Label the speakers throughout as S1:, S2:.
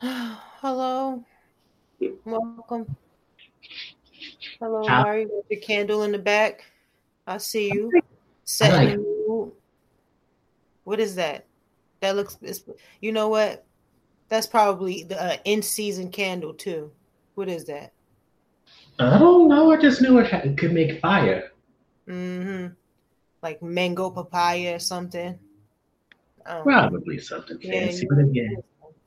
S1: Hello. Welcome. Hello, Mari, with your candle in the back. I see you. Setting the mood. What is that? That looks. You know what? That's probably the uh, in-season candle too. What is that?
S2: I don't know. I just knew it, had, it could make fire.
S1: Mm-hmm. Like mango papaya or something. Don't know.
S2: Probably something
S1: Yeah,
S2: fancy.
S1: you-
S2: But again,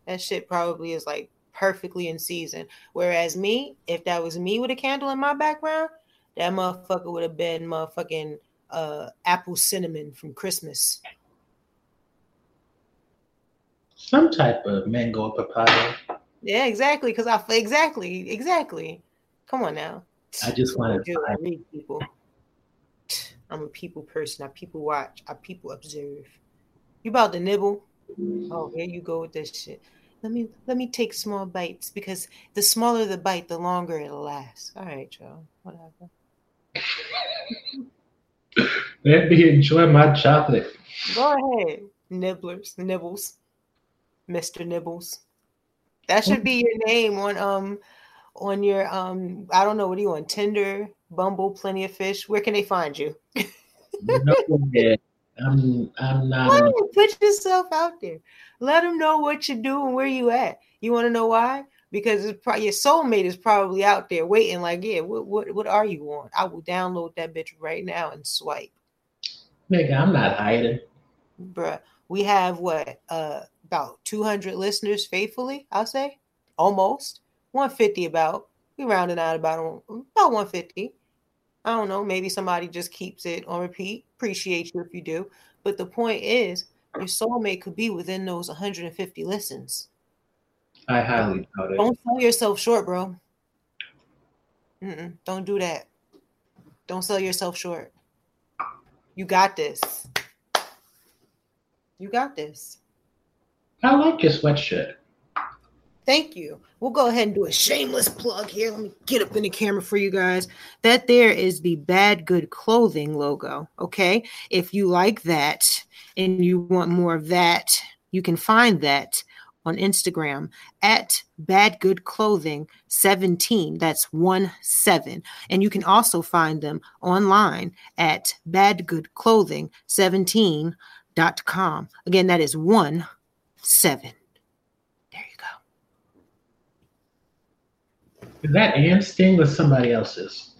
S1: That shit probably is like perfectly in season. Whereas me, if that was me with a candle in my background, that motherfucker would have been motherfucking uh apple cinnamon from Christmas.
S2: some type of mango papaya.
S1: Yeah, exactly. Because I exactly, exactly. Come on now.
S2: I just wanted to
S1: read people. I'm a people person. I people watch. I people observe. You about to nibble? Oh, here you go with this shit. Let me let me take small bites because the smaller the bite, the longer it'll last. All right, Joe. Whatever.
S2: Let me enjoy my chocolate.
S1: Go ahead, nibblers, nibbles, Mister Nibbles. That should be your name on um on your um I don't know what are you on Tinder, Bumble, Plenty of Fish. Where can they find you?
S2: No, yeah, I'm I'm not.
S1: You put yourself out there? Let them know what you do and where you at. You want to know why? Because it's probably your soulmate is probably out there waiting. Like, yeah, what what what are you on? I will download that bitch right now and swipe,
S2: Nigga, I'm not hiding.
S1: bruh. We have what uh about two hundred listeners faithfully. I'll say almost one fifty. About we rounding out about about one fifty. I don't know. Maybe somebody just keeps it on repeat. Appreciate you if you do. But the point is, your soulmate could be within those 150 listens.
S2: I highly doubt it.
S1: Don't sell yourself short, bro. Mm-mm, don't do that. Don't sell yourself short. You got this. You got this.
S2: I like your sweatshirt.
S1: Thank you. We'll go ahead and do a shameless plug here. Let me get up in the camera for you guys. That there is the Bad Good Clothing logo. Okay. If you like that and you want more of that, you can find that on Instagram at Bad Good Clothing 17. That's one seven. And you can also find them online at Bad Good badgoodclothing 17.com. Again, that is one seven. There you go.
S2: Is that Ann's thing or somebody else's?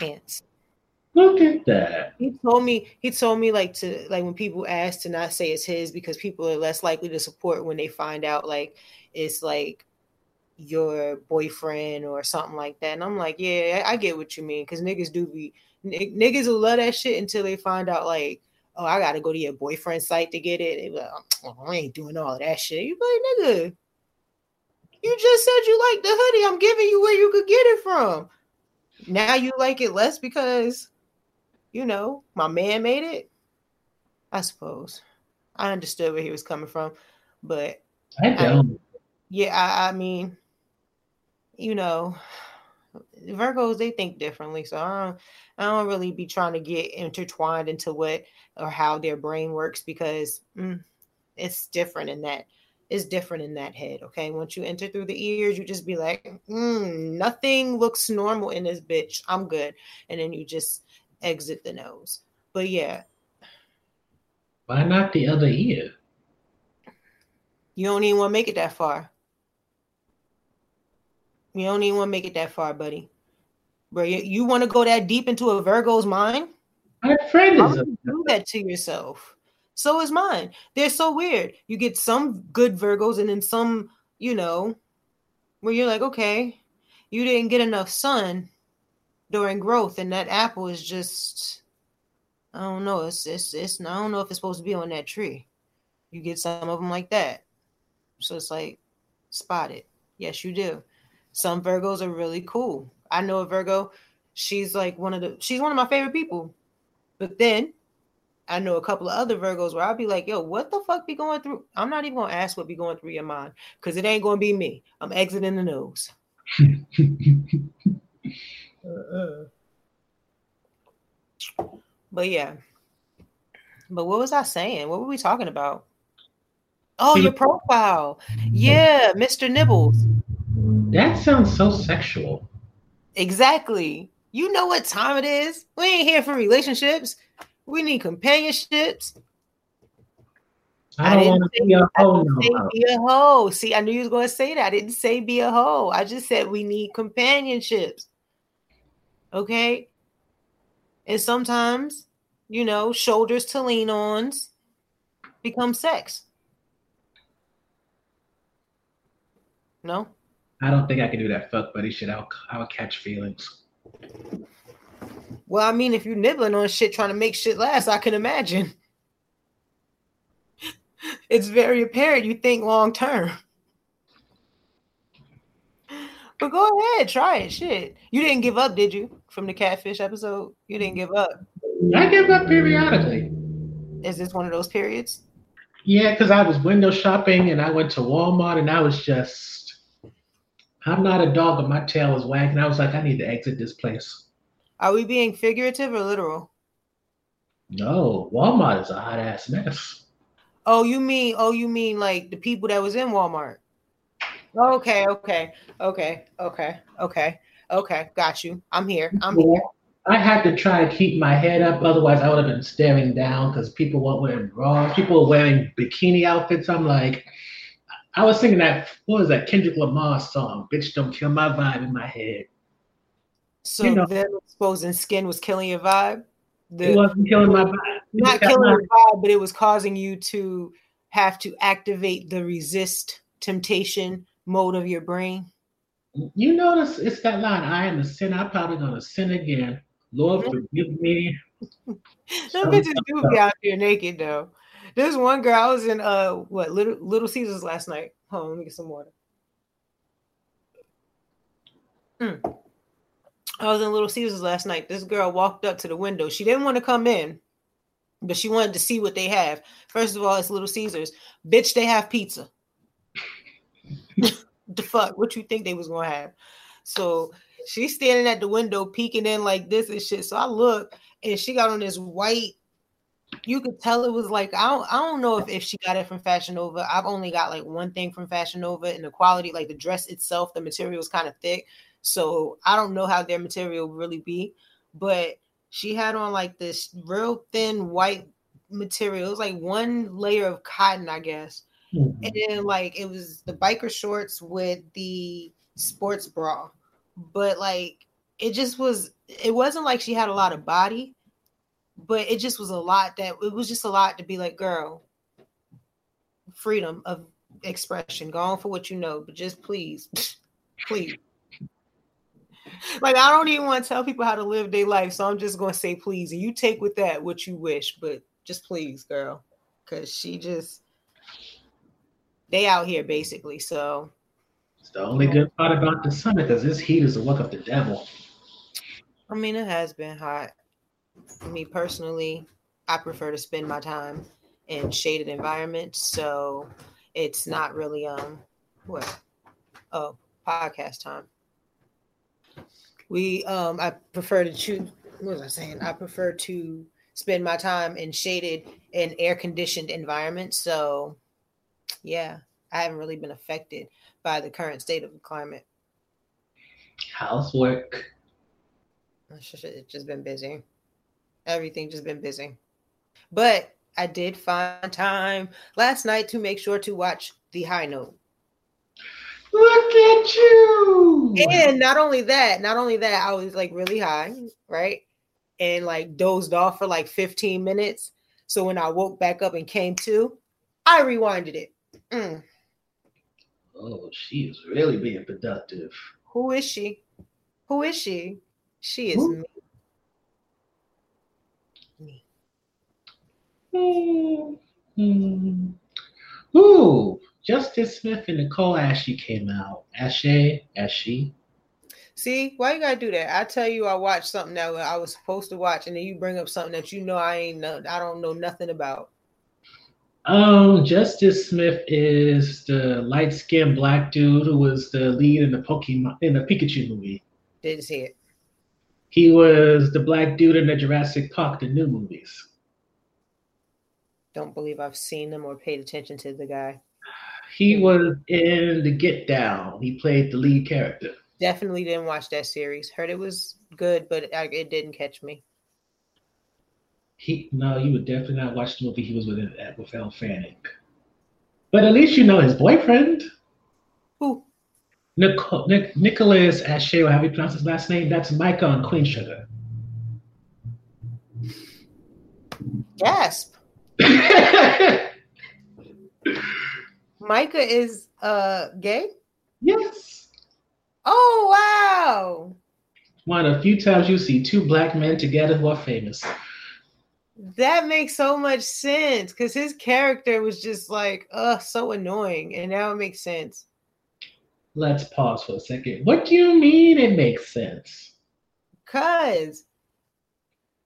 S1: Ants.
S2: Look at that.
S1: He told me he told me like to like when people ask to not say it's his because people are less likely to support when they find out like it's like your boyfriend or something like that. And I'm like, yeah, I I get what you mean because niggas do be n- niggas will love that shit until they find out like, oh, I gotta go to your boyfriend's site to get it. They be like, oh, I ain't doing all that shit. You be like, nigga, you just said you like the hoodie. I'm giving you where you could get it from. Now you like it less because you know, my man made it. I suppose. I understood where he was coming from, but
S2: I don't.
S1: yeah, I, I mean, you know, Virgos they think differently, so I don't, I don't really be trying to get intertwined into what or how their brain works because mm, it's different in that. It's different in that head. Okay, once you enter through the ears, you just be like, mm, nothing looks normal in this bitch. I'm good, and then you just exit the nose. But yeah,
S2: Why not the other ear?
S1: You don't even want to make it that far. You don't even want to make it that far, buddy. Bro, you, you want to go that deep into a Virgo's mind?
S2: My friend is.
S1: do that to yourself? So is mine. They're so weird. You get some good Virgos and then some, you know, where you're like, okay, you didn't get enough sun during growth, and that apple is just, I don't know. It's it's it's. I don't know if it's supposed to be on that tree. You get some of them like that. So it's like, spotted. Yes, you do. Some Virgos are really cool. I know a Virgo. She's like one of the. She's one of my favorite people. But then I know a couple of other Virgos where I'll be like, yo, what the fuck be going through? I'm not even gonna ask what be going through your mind because it ain't gonna be me. I'm exiting the nose. Uh-uh. But yeah. But what was I saying? What were we talking about? Oh, your profile. Yeah, Mr. Nibbles.
S2: That sounds so sexual.
S1: Exactly. You know what time it is. We ain't here for relationships. We need companionships.
S2: I don't want to be a
S1: I
S2: hoe
S1: didn't
S2: no
S1: say be a hoe. See, I knew you was going to say that. I didn't say be a hoe. I just said we need companionships. Okay. And sometimes, you know, shoulders to lean on become sex. No?
S2: I don't think I can do that fuck buddy shit. I'll I'll catch feelings.
S1: Well, I mean, if you're nibbling on shit trying to make shit last, I can imagine. It's very apparent you think long term. But go ahead, try it. Shit. You didn't give up, did you? From the catfish episode? You didn't give up.
S2: I give up periodically.
S1: Is this one of those periods?
S2: Yeah, because I was window shopping and I went to Walmart and I was just, I'm not a dog, but my tail was wagging. I was like, I need to exit this place.
S1: Are we being figurative or literal?
S2: No, Walmart is a hot ass mess.
S1: Oh, you mean oh, you mean like the people that was in Walmart? Okay, okay, okay, okay, okay, okay. Got you. I'm here. I'm here.
S2: I had to try and keep my head up, otherwise I would have been staring down because people weren't wearing bras. People were wearing bikini outfits. I'm like, I was singing that. What was that Kendrick Lamar song? "Bitch, don't kill my vibe" in my head.
S1: So
S2: You know-
S1: them exposing skin was killing your vibe. The,
S2: It wasn't killing my vibe.
S1: Not killing
S2: my-
S1: your vibe, but it was causing you to have to activate the resist temptation mode of your brain.
S2: You notice it's that line. I am a sinner. I'm probably gonna sin again. Lord, forgive me. Some
S1: bitches do be out here naked though. There's one girl I was in uh what little Little Caesars last night. Hold on, let me get some water. Mm. I was in Little Caesars last night. This girl walked up to the window. She didn't want to come in, but she wanted to see what they have. First of all, it's Little Caesars. Bitch, they have pizza. the fuck? What you think they was gonna have? So she's standing at the window peeking in like this and shit. So I look and she got on this white. You could tell it was like I don't I don't know if, if she got it from Fashion Nova. I've only got like one thing from Fashion Nova, and the quality, like the dress itself, the material is kind of thick. So I don't know how their material really be, but she had on like this real thin white material. It was like one layer of cotton, I guess.
S2: Mhm.
S1: And then like it was the biker shorts with the sports bra. But like it just was it wasn't like she had a lot of body, but it just was a lot that it was just a lot to be like, girl, freedom of expression. Go on for what you know, but just please, please. Like I don't even want to tell people how to live their life, so I'm just gonna say please, and you take with that what you wish, but just please, girl, because she just they out here basically. So
S2: It's the only good part about the summer because this heat is the work of the devil.
S1: I mean, it has been hot. For me personally, I prefer to spend my time in shaded environments, so it's not really um what oh podcast time. We um I prefer to choose. What was I saying? I prefer to spend my time in shaded and air conditioned environments. So yeah, I haven't really been affected by the current state of the climate.
S2: Housework.
S1: It's just, it's just been busy. Everything just been busy. But I did find time last night to make sure to watch the high note.
S2: Look at you.
S1: And not only that, not only that, I was like really high, right? And like dozed off for like 15 minutes. So when I woke back up and came to, I rewinded it. Mm.
S2: Oh, she is really being productive.
S1: Who is she? Who is she? She is
S2: Who?
S1: me.
S2: Hmm. Ooh, Justice Smith and Nicole Ashley came out. Ashay, Ashy.
S1: See, why you gotta do that? I tell you, I watched something that I was supposed to watch, and then you bring up something that you know I ain't know, I don't know nothing about.
S2: Um, Justice Smith is the light-skinned black dude who was the lead in the Pokemon in the Pikachu movie.
S1: Didn't see it.
S2: He was the black dude in the Jurassic Park, the new movies.
S1: Don't believe I've seen them or paid attention to the guy.
S2: He was in the Get Down. He played the lead character.
S1: Definitely didn't watch that series. Heard it was good, but it didn't catch me.
S2: He no, you would definitely not watch the movie he was with with Elle Fanning. But at least you know his boyfriend.
S1: Who?
S2: Nicole, Nic- Nicholas Ashe, how you pronounce his last name? That's Micah on Queen Sugar.
S1: Gasp. Micah is uh gay.
S2: yes.
S1: Oh wow,
S2: One of the few times you see two black men together who are famous.
S1: that makes so much sense because his character was just like, uh, so annoying, and now it makes sense.
S2: Let's pause for a second. What do you mean it makes sense?
S1: Cause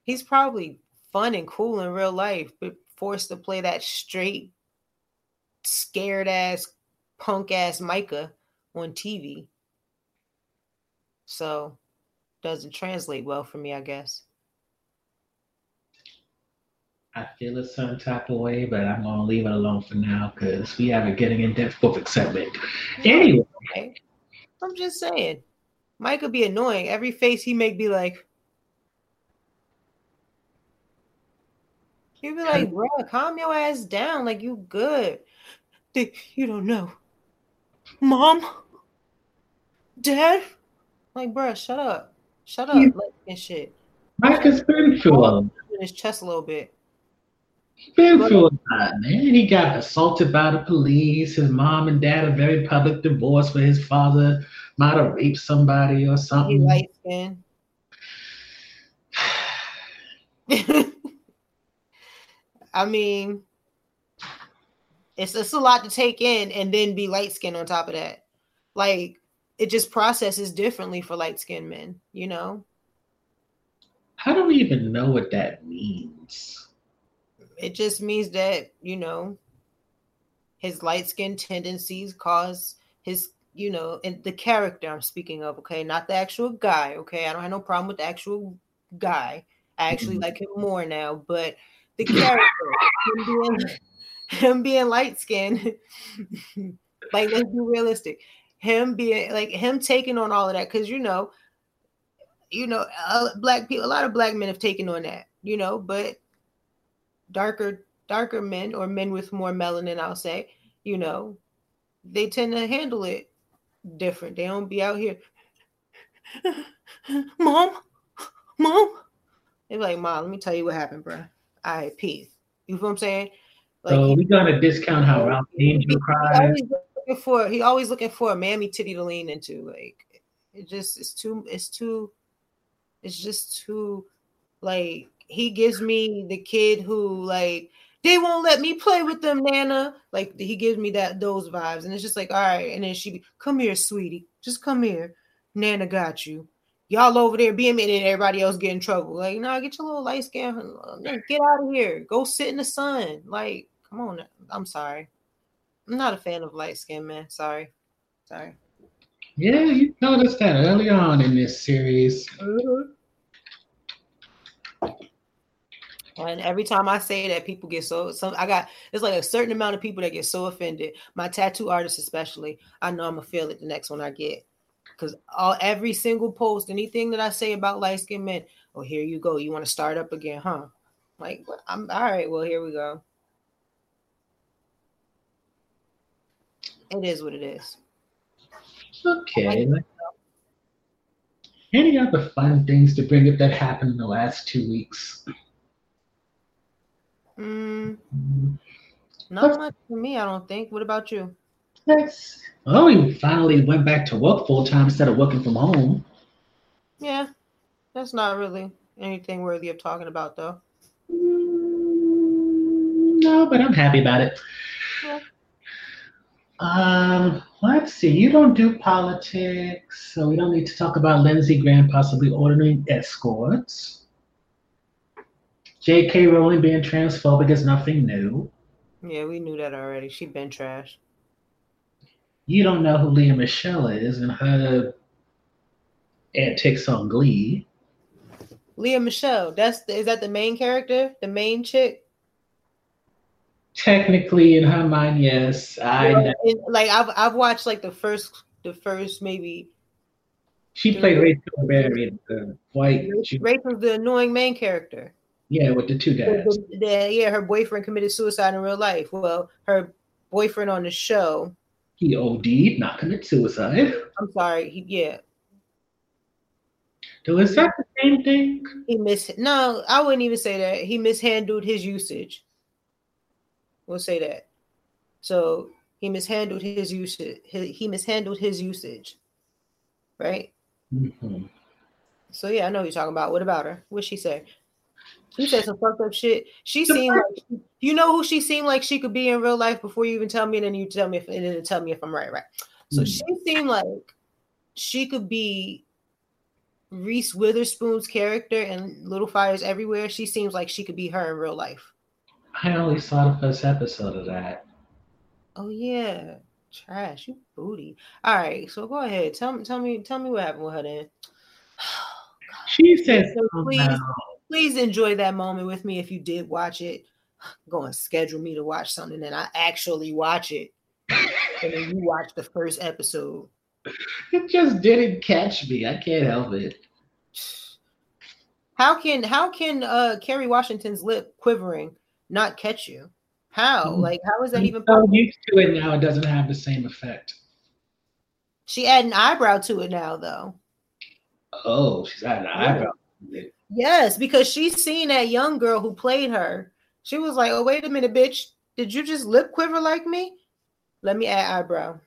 S1: he's probably fun and cool in real life, but forced to play that straight, scared ass, punk ass Micah on TV. So doesn't translate well for me, I guess.
S2: I feel a certain type of way, but I'm gonna leave it alone for now because we have a getting in depth book segment. Anyway.
S1: I'm just saying. Micah be annoying. Every face he make be like, he'd be like, bro, calm your ass down. Like you good. You don't know. Mom? Dad? Like, bro, shut up. Shut up.
S2: Yeah.
S1: Like and shit.
S2: Mike has been a
S1: In his chest a little bit.
S2: He been through a lot, man. He got assaulted by the police. His mom and dad are very public divorce where his father might have raped somebody or something.
S1: He light skin. I mean, it's it's a lot to take in, and then be light skinned on top of that. Like it just processes differently for light skinned men, you know.
S2: How do we even know what that means.
S1: It just means that you know his light skin tendencies cause his you know and the character I'm speaking of. Okay, not the actual guy. Okay, I don't have no problem with the actual guy. I actually
S2: Mhm.
S1: like him more now, but the character, him being, him being light skinned, like let's be realistic. Him being like him taking on all of that because you know, you know, uh, black people, a lot of black men have taken on that, you know, but darker darker men or men with more melanin, I'll say, you know, they tend to handle it different. They don't be out here, mom, mom. They're like, mom, let me tell you what happened, bro. I peace. You feel what I'm saying?
S2: So we're gonna discount how Ralph Angel cries.
S1: always looking for he always looking for a mammy titty to lean into. Like it just it's too it's too it's just too like he gives me the kid who like they won't let me play with them, Nana. Like he gives me that those vibes, and it's just like all right. And then she be, come here, sweetie, just come here. Nana got you. Y'all over there being me, and everybody else get in trouble. Like, nah, get your little light skin, get out of here. Go sit in the sun. Like, come on. I'm sorry. I'm not a fan of light skin man. Sorry. Sorry.
S2: Yeah, you noticed that early on in this series. Mm-hmm.
S1: And every time I say that, people get so some. I got it's like a certain amount of people that get so offended. My tattoo artists, especially, I know I'm gonna feel it the next one I get, because all every single post, anything that I say about light skinned men, oh here you go, you want to start up again, huh? Like? I'm all right. Well, here we go. It is what it is.
S2: Okay. Any other fun things to bring up that happened in the last two weeks?
S1: Mm, not much for me, I don't think. What about you?
S2: Yes. Well, we finally went back to work full time instead of working from home.
S1: Yeah, that's not really anything worthy of talking about, though.
S2: Mm, no, but I'm happy about it.
S1: Yeah.
S2: Um, let's see. You don't do politics, so we don't need to talk about Lindsey Graham possibly ordering escorts. J.K. Rowling being transphobic is nothing new.
S1: Yeah, we knew that already. She been trash.
S2: You don't know who Lea Michele is and her antics on Glee.
S1: Lea Michele, that's the, is that the main character, the main chick?
S2: Technically, in her mind, yes. I know.
S1: like I've I've watched like the first the first maybe
S2: She played Rachel Berry, the white. She,
S1: Rachel's the annoying main character.
S2: yeah, with the two
S1: The- the- the- yeah, her boyfriend committed suicide in real life. Well, her boyfriend on the show.
S2: He OD'd, not commit suicide.
S1: I'm sorry. He, yeah,
S2: So is that the same thing?
S1: he mis. No, I wouldn't even say that. He mishandled his usage. We'll say that. So he mishandled his usage. He, mishandled his usage. Right.
S2: Mhm.
S1: So yeah, I know what you're talking about. What about her? What she say? She said some fucked up shit. She seemed like you know who she seemed like she could be in real life before you even tell me, and then you tell me if and then tell me if I'm right, right? So
S2: Mhm.
S1: she seemed like she could be Reese Witherspoon's character in Little Fires Everywhere. She seems like she could be her in real life.
S2: I only saw the first episode of that.
S1: Oh yeah, trash, you booty. All right, so go ahead. Tell me, tell me, tell me what happened with her then.
S2: She said,
S1: So
S2: something
S1: please,
S2: about-
S1: please enjoy that moment with me if you did watch it. Go and schedule me to watch something and I actually watch it. And then you watch the first episode.
S2: it just didn't catch me. I can't help it.
S1: How can how can uh Kerry Washington's lip quivering not catch you? How?
S2: Mhm.
S1: Like how is that
S2: I'm
S1: even
S2: so
S1: possible?
S2: used to it now, it doesn't have the same effect.
S1: She add an eyebrow to it now though.
S2: Oh, she's had an eyebrow.
S1: Yes, because she's seen that young girl who played her. She was like, "Oh, wait a minute, bitch! Did you just lip quiver like me? Let me add eyebrow."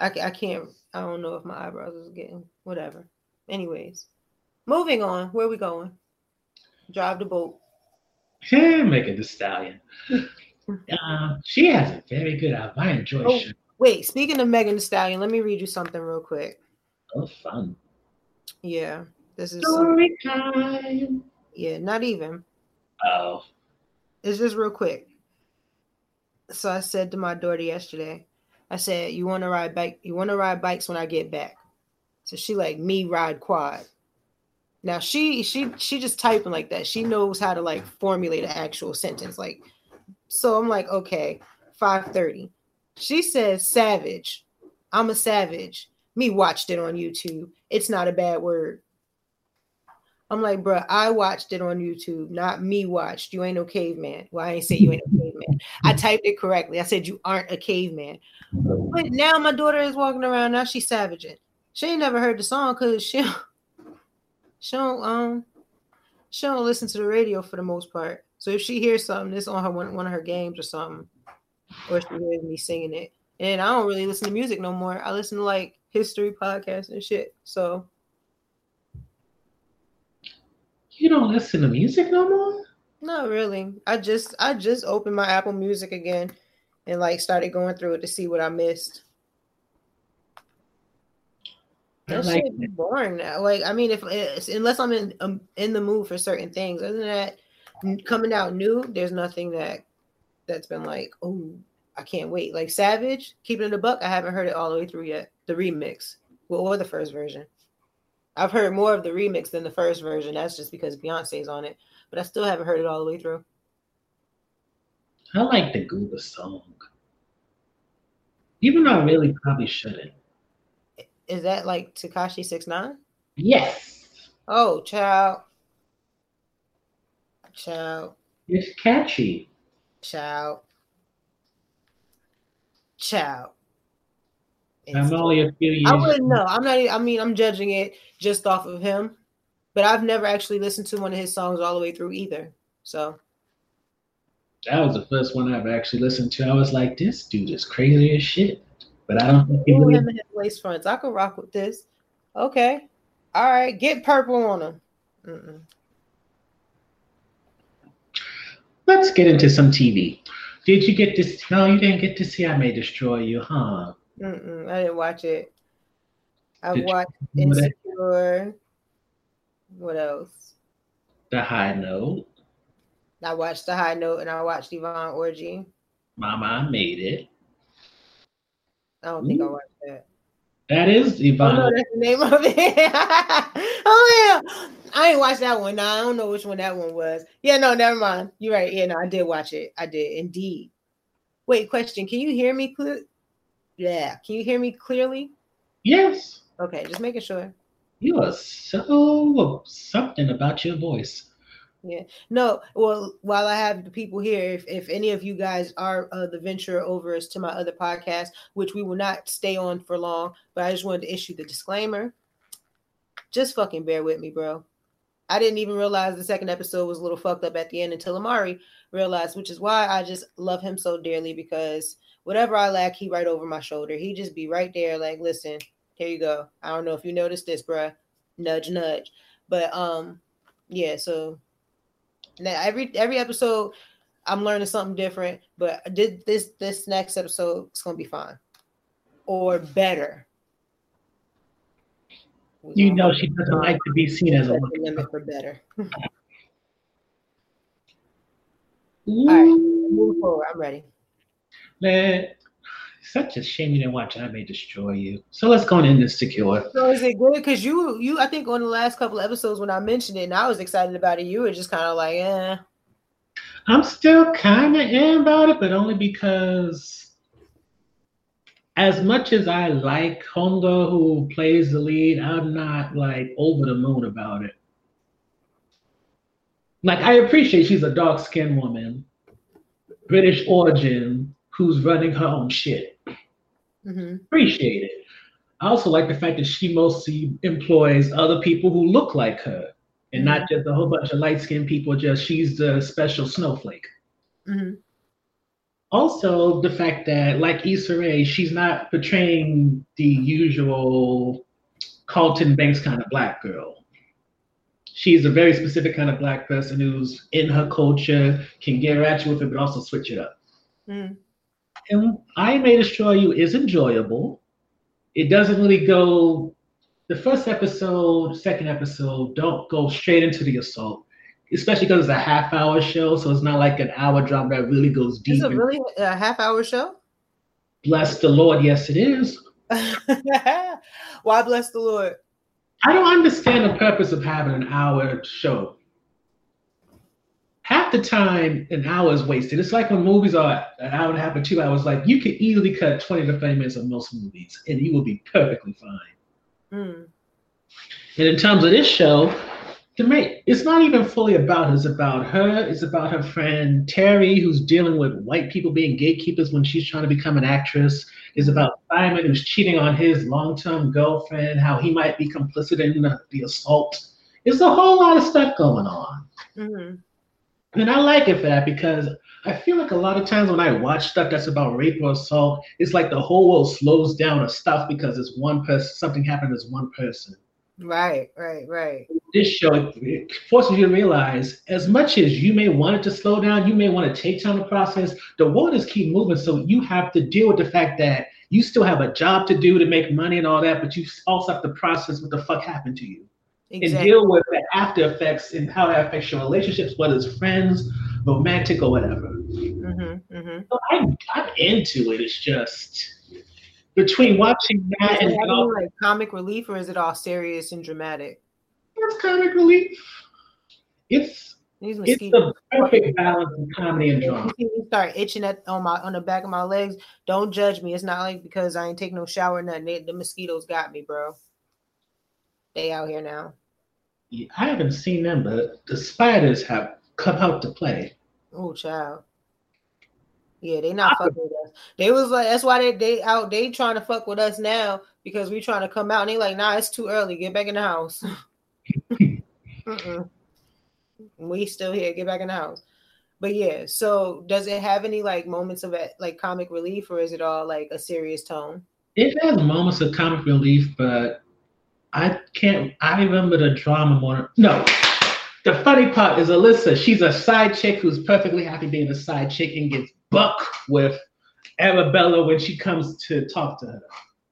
S1: I, I can't. I don't know if my eyebrows is getting whatever. Anyways, moving on. Where we going? Drive the boat.
S2: Megan Thee Stallion. Um, she has a very good album. I enjoy
S1: Oh.
S2: it.
S1: Wait, speaking of Megan Thee Stallion, let me read you something real quick.
S2: Oh, fun.
S1: Yeah, this is
S2: Story time.
S1: yeah, not even.
S2: Oh,
S1: It's just real quick. So I said to my daughter yesterday, I said, "You want to ride bike? You want to ride bikes when I get back?" So she like me ride quad. Now she she she just typing like that. She knows how to like formulate an actual sentence. Like, so I'm like, okay, five thirty. She says savage. I'm a savage. Me watched it on YouTube. It's not a bad word. I'm like, bruh, I watched it on YouTube, not me watched. You ain't no caveman. Well, I ain't say you ain't a caveman. I typed it correctly. I said you aren't a caveman. But now my daughter is walking around. Now she's savaging. She ain't never heard the song because she she don't um she don't listen to the radio for the most part. So if she hears something, it's on her one, one of her games or something, or she hears me singing it. And I don't really listen to music no more. I listen to like history podcasts and shit. So
S2: you don't listen to music no more?
S1: Not really. I just I just opened my Apple Music again and like started going through it to see what I missed.
S2: I
S1: That
S2: like
S1: shit be boring now. Like I mean, if unless I'm in um, in the mood for certain things, than that, coming out new, there's nothing that that's been like, oh, I can't wait. Like Savage, keeping it a buck, I haven't heard it all the way through yet. The remix, well, or the first version. I've heard more of the remix than the first version. That's just because Beyonce's on it, but I still haven't heard it all the way through.
S2: I like the Gooba song. Even though I really probably shouldn't.
S1: Is that like Tekashi Six Nine?
S2: Yes,
S1: Oh, child, child,
S2: it's catchy.
S1: child. child.
S2: I'm only a few years.
S1: I wouldn't know. I'm not. I mean, I'm judging it just off of him, but I've never actually listened to one of his songs all the way through either. So
S2: that was the first one I've actually listened to. I was like, this dude is crazy as shit. But I don't think
S1: Ooh, him and his lace fronts. I could rock with this. Okay. All right. Get purple on him. Mm-mm.
S2: Let's get into some TV. Did you get this? No, you didn't get to see I May Destroy You, huh?
S1: Mm-mm. I didn't watch it. I
S2: Did you
S1: watched
S2: that?
S1: Insecure. What else?
S2: The High Note.
S1: I watched The High Note and I watched Yvonne Orji.
S2: Mama, I made it.
S1: I don't think I
S2: mm-hmm.
S1: watched that.
S2: That is
S1: Oh
S2: Yvonne.
S1: no, that's the name of it. oh yeah, I ain't watched that one. No, I don't know which one that one was. Yeah, no, never mind. You're right. Yeah, no, I did watch it. I did indeed. Wait, question. Can you hear me clear? Yeah, can you hear me clearly?
S2: yes.
S1: Okay, just making sure.
S2: You are so something about your voice.
S1: Yeah. No, well, while I have the people here, if, if any of you guys are uh, the venture overs to my other podcast, which we will not stay on for long, but I just wanted to issue the disclaimer. Just fucking bear with me, bro. I didn't even realize the second episode was a little fucked up at the end until Amari realized, which is why I just love him so dearly because whatever I lack, he right over my shoulder. He just be right there, like, listen, here you go. I don't know if you noticed this, bruh. Nudge, nudge. But um, yeah, so now every every episode I'm learning something different, but did this this next episode is gonna be fine. Or better.
S2: You know she doesn't like to be seen as a
S1: Set
S2: woman.
S1: the limit for better. All right, move forward. I'm ready.
S2: Man, such a shame you didn't watch I May Destroy You. So let's go on into Insecure.
S1: So is it good? Because you you I think on the last couple of episodes when I mentioned it and I was excited about it, you were just kind of like, eh.
S2: I'm still kind of in about it, but only because as much as I like Honga, who plays the lead, I'm not like over the moon about it. Like, I appreciate she's a dark skinned woman, British origin, who's running her own shit.
S1: Hmm
S2: Appreciate it. I also like the fact that she mostly employs other people who look like her and not just a whole bunch of light skinned people, just she's the special snowflake.
S1: hmm
S2: also the fact that like Issa Rae, she's not portraying the usual Carlton Banks kind of black girl. She's a very specific kind of black person who's in her culture, can get ratchet with it, but also switch it up.
S1: mm
S2: And I May Destroy You is enjoyable. It doesn't really go the first episode, second episode, don't go straight into the assault. Especially because it's a half hour show, so it's not like an hour drama that really goes deep.
S1: Is it really a half hour show?
S2: Bless the Lord, yes, it is.
S1: Why bless the Lord?
S2: I don't understand the purpose of having an hour show. Half the time, an hour is wasted. It's like when movies are an hour and a half or two hours. Like you could easily cut 20 to 30 minutes of most movies, and you will be perfectly fine.
S1: Mm.
S2: And in terms of this show, the mate, it's not even fully about her. It's about her. It's about her friend Terry, who's dealing with white people being gatekeepers when she's trying to become an actress. It's about Simon, who's cheating on his long-term girlfriend, how he might be complicit in the, the assault. There's a whole lot of stuff going on.
S1: hmm
S2: And I like it for that because I feel like a lot of times when I watch stuff that's about rape or assault, it's like the whole world slows down or stuff because it's one person, something happened to this one person
S1: Right, right, right.
S2: this show it forces you to realize as much as you may want it to slow down, you may want to take time to process, the world is keep moving. So you have to deal with the fact that you still have a job to do to make money and all that, but you also have to process what the fuck happened to you and deal with the after effects and how that affects your relationships, whether it's friends, romantic, or whatever.
S1: hmm hmm
S2: So I'm, I'm into it. It's just between watching that
S1: Is it
S2: and all,
S1: like comic relief, or is it all serious and dramatic?
S2: it's comic relief. It's
S1: These
S2: it's the perfect balance of comedy and drama.
S1: start itching at on my on the back of my legs, don't judge me. It's not like because I ain't taking no shower or nothing. They, the mosquitoes got me, bro. They out here now.
S2: Yeah, I haven't seen them, but the spiders have come out to play.
S1: Oh, child. Yeah, they not fucking with us. They was like, that's why they they out. They trying to fuck with us now because we trying to come out. And they like, nah, it's too early. Get back in the house. we still here. Get back in the house. But yeah, so does it have any like moments of like comic relief, or is it all like a serious tone?
S2: It has moments of comic relief, but I can't. I remember the drama more. No, the funny part is Alyssa. She's a side chick who's perfectly happy being a side chick and gets buck with Arabella when she comes to talk to her.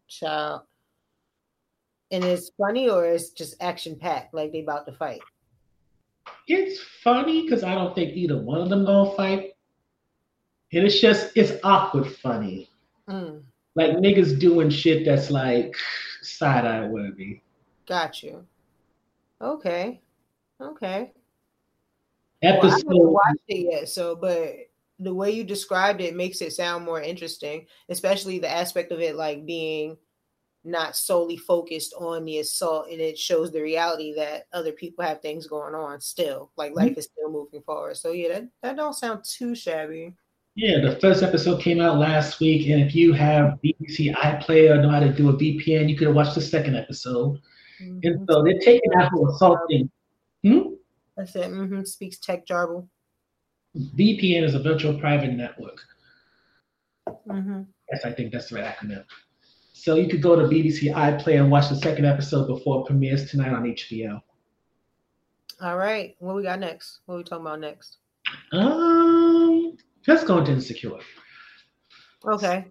S1: Child. And it's funny or it's just action packed, like they about to fight.
S2: It's funny because I don't think either one of them gonna fight. And it's just it's awkward funny. Mm. Like niggas doing shit that's like side eye worthy.
S1: Got you. Okay. Okay.
S2: Episode. Well, I
S1: haven't watched it yet, so but the way you described it makes it sound more interesting, especially the aspect of it like being not solely focused on the assault and it shows the reality that other people have things going on still like mm-hmm. life is still moving forward so yeah that, that don't sound too shabby
S2: yeah the first episode came out last week and if you have bbc iplayer or know how to do a vpn you could watch the second episode mm-hmm. and so they're taking out for assaulting
S1: hmm? that's it mm-hmm. speaks tech jarble
S2: vpn is a virtual private network mm-hmm. yes i think that's the right acronym so you could go to BBC iPlayer and watch the second episode before it premieres tonight on HBO.
S1: All right. What we got next? What are we talking about next?
S2: Um, let's go into Insecure.
S1: Okay.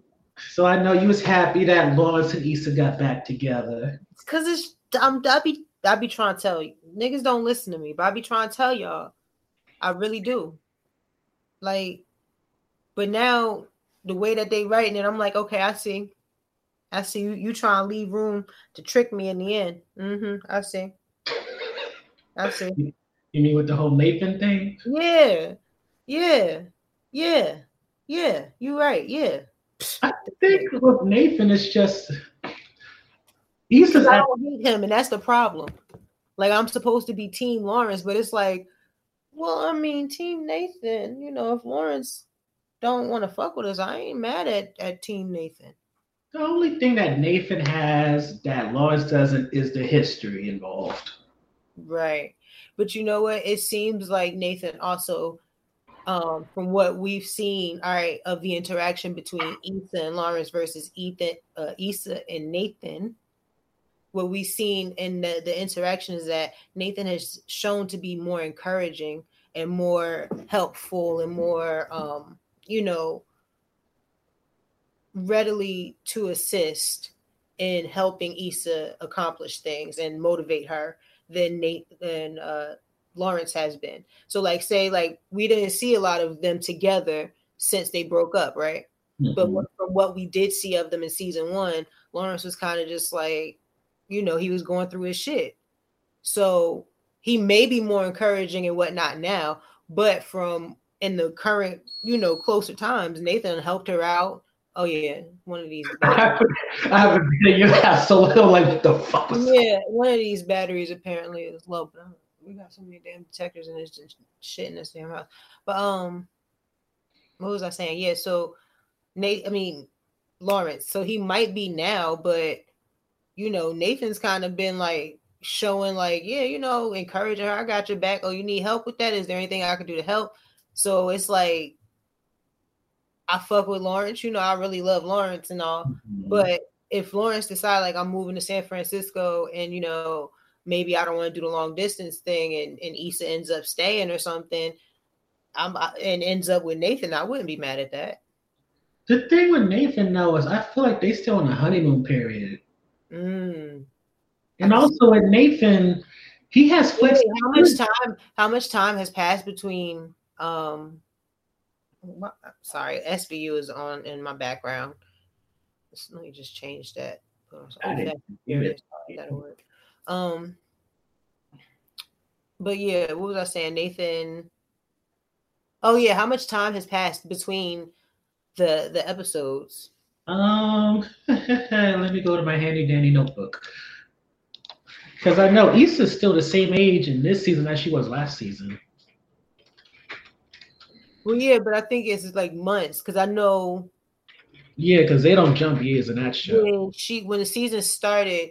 S2: So I know you was happy that Lawrence and Issa got back together.
S1: Cause it's I'm I be I be trying to tell you. Niggas don't listen to me, but I be trying to tell y'all. I really do. Like, but now the way that they writing it, I'm like, okay, I see. I see you, you trying to leave room to trick me in the end. Mm-hmm. I see. I see.
S2: You mean with the whole Nathan thing?
S1: Yeah. Yeah. Yeah. Yeah. You're right. Yeah.
S2: I think with Nathan it's just
S1: he's I don't hate him, and that's the problem. Like I'm supposed to be Team Lawrence, but it's like, well, I mean, Team Nathan. You know, if Lawrence don't want to fuck with us, I ain't mad at at Team Nathan.
S2: The only thing that Nathan has that Lawrence doesn't is the history involved.
S1: Right. But you know what? It seems like Nathan also, um, from what we've seen, all right, of the interaction between Ethan and Lawrence versus Ethan, uh, Issa and Nathan, what we've seen in the, the interaction is that Nathan has shown to be more encouraging and more helpful and more, um, you know, readily to assist in helping Issa accomplish things and motivate her than Nate than uh, Lawrence has been. So like say like we didn't see a lot of them together since they broke up, right? Mm-hmm. But from what we did see of them in season one, Lawrence was kind of just like, you know, he was going through his shit. So he may be more encouraging and whatnot now, but from in the current, you know, closer times, Nathan helped her out. Oh yeah, one of these. I
S2: have a video house, so like what the fuck.
S1: yeah, one of these batteries apparently is low, but we got so many damn detectors and just shit in this damn house. But um, what was I saying? Yeah, so Nate, I mean Lawrence, so he might be now, but you know Nathan's kind of been like showing like, yeah, you know, encouraging her. I got your back. Oh, you need help with that? Is there anything I can do to help? So it's like I fuck with Lawrence. You know, I really love Lawrence and all. Mm-hmm. But if Lawrence decide like I'm moving to San Francisco and you know maybe I don't want to do the long distance thing and and Issa ends up staying or something, I'm and ends up with Nathan, I wouldn't be mad at that.
S2: The thing with Nathan though is I feel like they still in a honeymoon period. Mm. And also at Nathan, he has
S1: flex. How much time? How much time has passed between um sorry, SVU is on in my background. let me just change that. Oh, that'll work. Um, but yeah, what was I saying, Nathan? Oh yeah, how much time has passed between the the episodes?
S2: Um, let me go to my handy dandy notebook because I know Issa's still the same age in this season as she was last season.
S1: Well, yeah, but I think it's like months because I know.
S2: Yeah, because they don't jump years in that show.
S1: When she when the season started,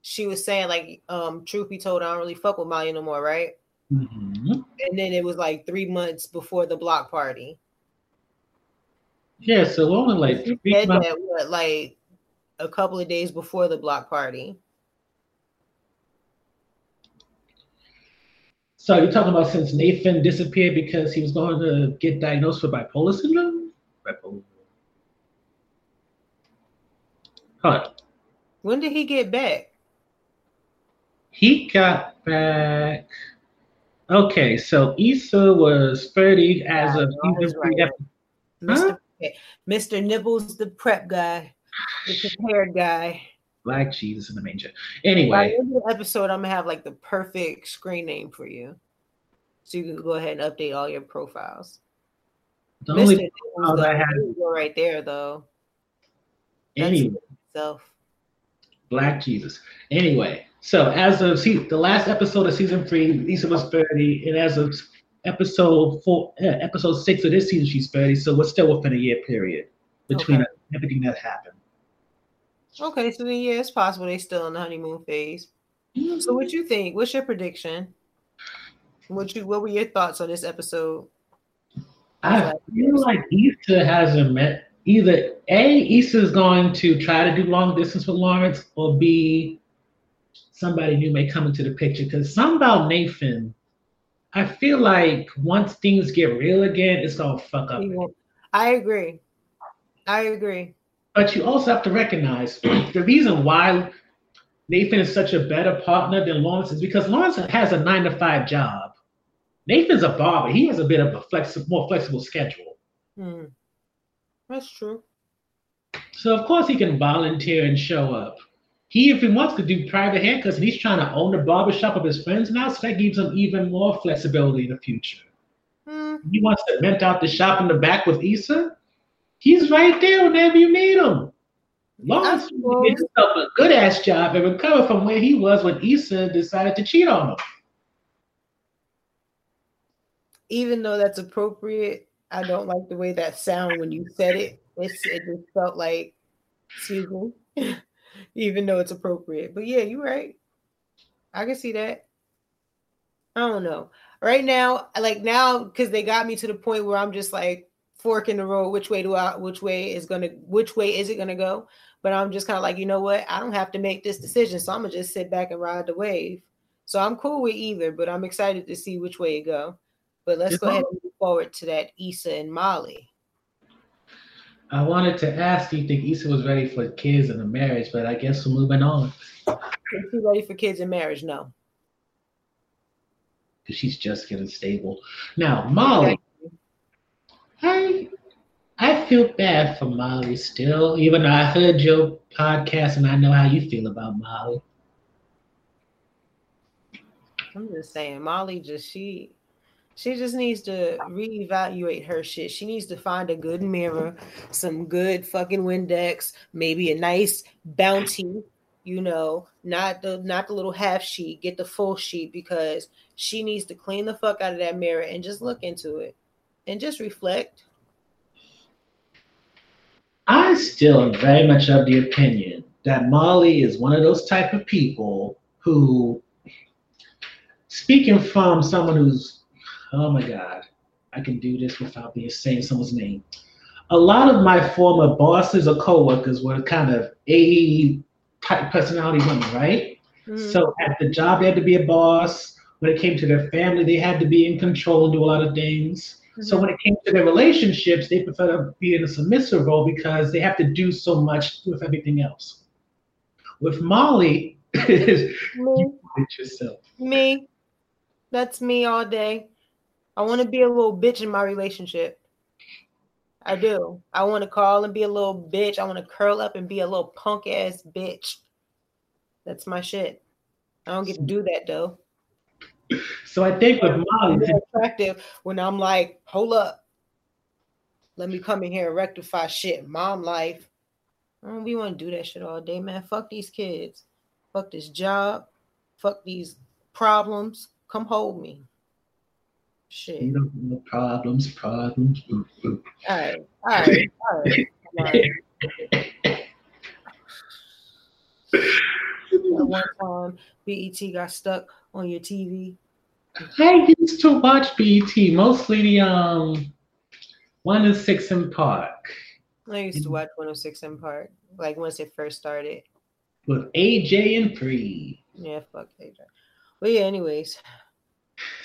S1: she was saying like, um, truth be told, I don't really fuck with Molly no more, right?
S2: Mm-hmm.
S1: And then it was like three months before the block party.
S2: Yeah, so only like
S1: She
S2: three
S1: said
S2: months.
S1: that what like a couple of days before the block party.
S2: So you're talking about since Nathan disappeared because he was going to get diagnosed with bipolar syndrome? Bipolar. Hold on.
S1: When did he get back?
S2: He got back. Okay, so Issa was 30 as
S1: Yeah,
S2: of
S1: I was
S2: three.
S1: right.
S2: Huh?
S1: Mr. Mr. Nibbles, the prep guy, the prepared guy.
S2: Black Jesus in the manger. Anyway,
S1: the end of the episode, I'm gonna have like the perfect screen name for you, so you can go ahead and update all your profiles.
S2: the
S1: Mr.
S2: only
S1: Nibbles,
S2: I have-
S1: there you go right there, though. That's
S2: anyway,
S1: Self.
S2: Black Jesus. Anyway, so as of see, the last episode of season three, Lisa was 30, and as of episode four, uh, episode six of this season, she's 30. So we're still within a year period between
S1: Okay.
S2: everything that happened.
S1: Okay, so then yeah, it's possible they're still in the honeymoon phase. So what you think? What's your prediction? What you what were your thoughts on this episode?
S2: I feel like Issa hasn't met either A, Issa is going to try to do long distance with Lawrence, or B, somebody new may come into the picture. Because something about Nathan, I feel like once things get real again, it's gonna fuck up.
S1: I agree. I agree.
S2: But you also have to recognize the reason why Nathan is such a better partner than Lawrence is because Lawrence has a nine to five job. Nathan's a barber. He has a bit of a flexible, more flexible schedule.
S1: Hmm. That's true.
S2: So of course he can volunteer and show up. He, if he wants, could do private haircuts, and he's trying to own the barbershop of his friends now, so that gives him even more flexibility in the future.
S1: Hmm.
S2: He wants to rent out the shop in the back with Issa. He's right there whenever you need him. Lawrence needs to get himself a good ass job and recover from where he was when Issa decided to cheat on him.
S1: Even though that's appropriate, I don't like the way that sound when you said it. It's, it just felt like, excuse me, even though it's appropriate. But yeah, you're right. I can see that. I don't know. Right now, like now, because they got me to the point where I'm just like fork in the road. Which way do I? Which way is gonna? Which way is it gonna go? But I'm just kind of like, you know what? I don't have to make this decision, so I'm gonna just sit back and ride the wave. So I'm cool with either, but I'm excited to see which way it go. But let's go ahead and move forward to that Issa and Molly.
S2: I wanted to ask, do you think Issa was ready for kids and a marriage? But I guess we're moving on
S1: Is she ready for kids and marriage? No.
S2: because she's just getting stable. Now, Molly, I I feel bad for Molly still, even though I heard your podcast and I know how you feel about Molly.
S1: I'm just saying, Molly just she she just needs to reevaluate her shit. She needs to find a good mirror, some good fucking Windex, maybe a nice bounty, you know, not the not the little half sheet, get the full sheet because she needs to clean the fuck out of that mirror and just look into it and just reflect.
S2: I still am very much of the opinion that Molly is one of those type of people who, speaking from someone who's, oh my God, I can do this without being saying someone's name. A lot of my former bosses or coworkers were kind of A type personality women, right?
S1: Mhm.
S2: So at the job, they had to be a boss. When it came to their family, they had to be in control and do a lot of things. So when it came to their relationships, they prefer to be in a submissive role because they have to do so much with everything else. With Molly, you it yourself.
S1: me, that's me all day. I want to be a little bitch in my relationship. I do. I want to call and be a little bitch. I want to curl up and be a little punk ass bitch. That's my shit. I don't get to do that though.
S2: So I think with Molly,
S1: It's attractive when I'm like, hold up. Let me come in here and rectify shit. Mom life. Don't want to do that shit all day, man. Fuck these kids. Fuck this job. Fuck these problems. Come hold me. Shit.
S2: You know, no problems, problems.
S1: All right, all right, all right. Come on. One time BET got stuck on your TV.
S2: I used to watch BET, mostly the um one and six in Park
S1: I used to watch 106 in Park, like once it first started.
S2: with AJ and Free.
S1: Yeah, fuck AJ. But yeah, anyways.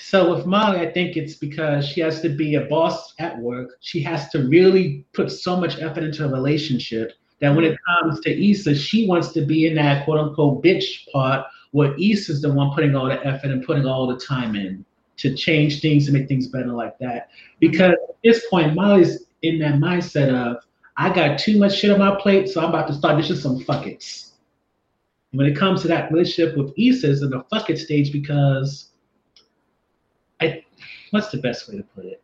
S2: So with Molly, I think it's because she has to be a boss at work. She has to really put so much effort into a relationship that when it comes to Issa, she wants to be in that quote unquote bitch part where Issa's the one putting all the effort and putting all the time in to change things to make things better like that. Because at this point, Molly's in that mindset of I got too much shit on my plate, so I'm about to start dishing some fuckets. When it comes to that relationship with Issa, it's in the fuck it stage because what's the best way to put it?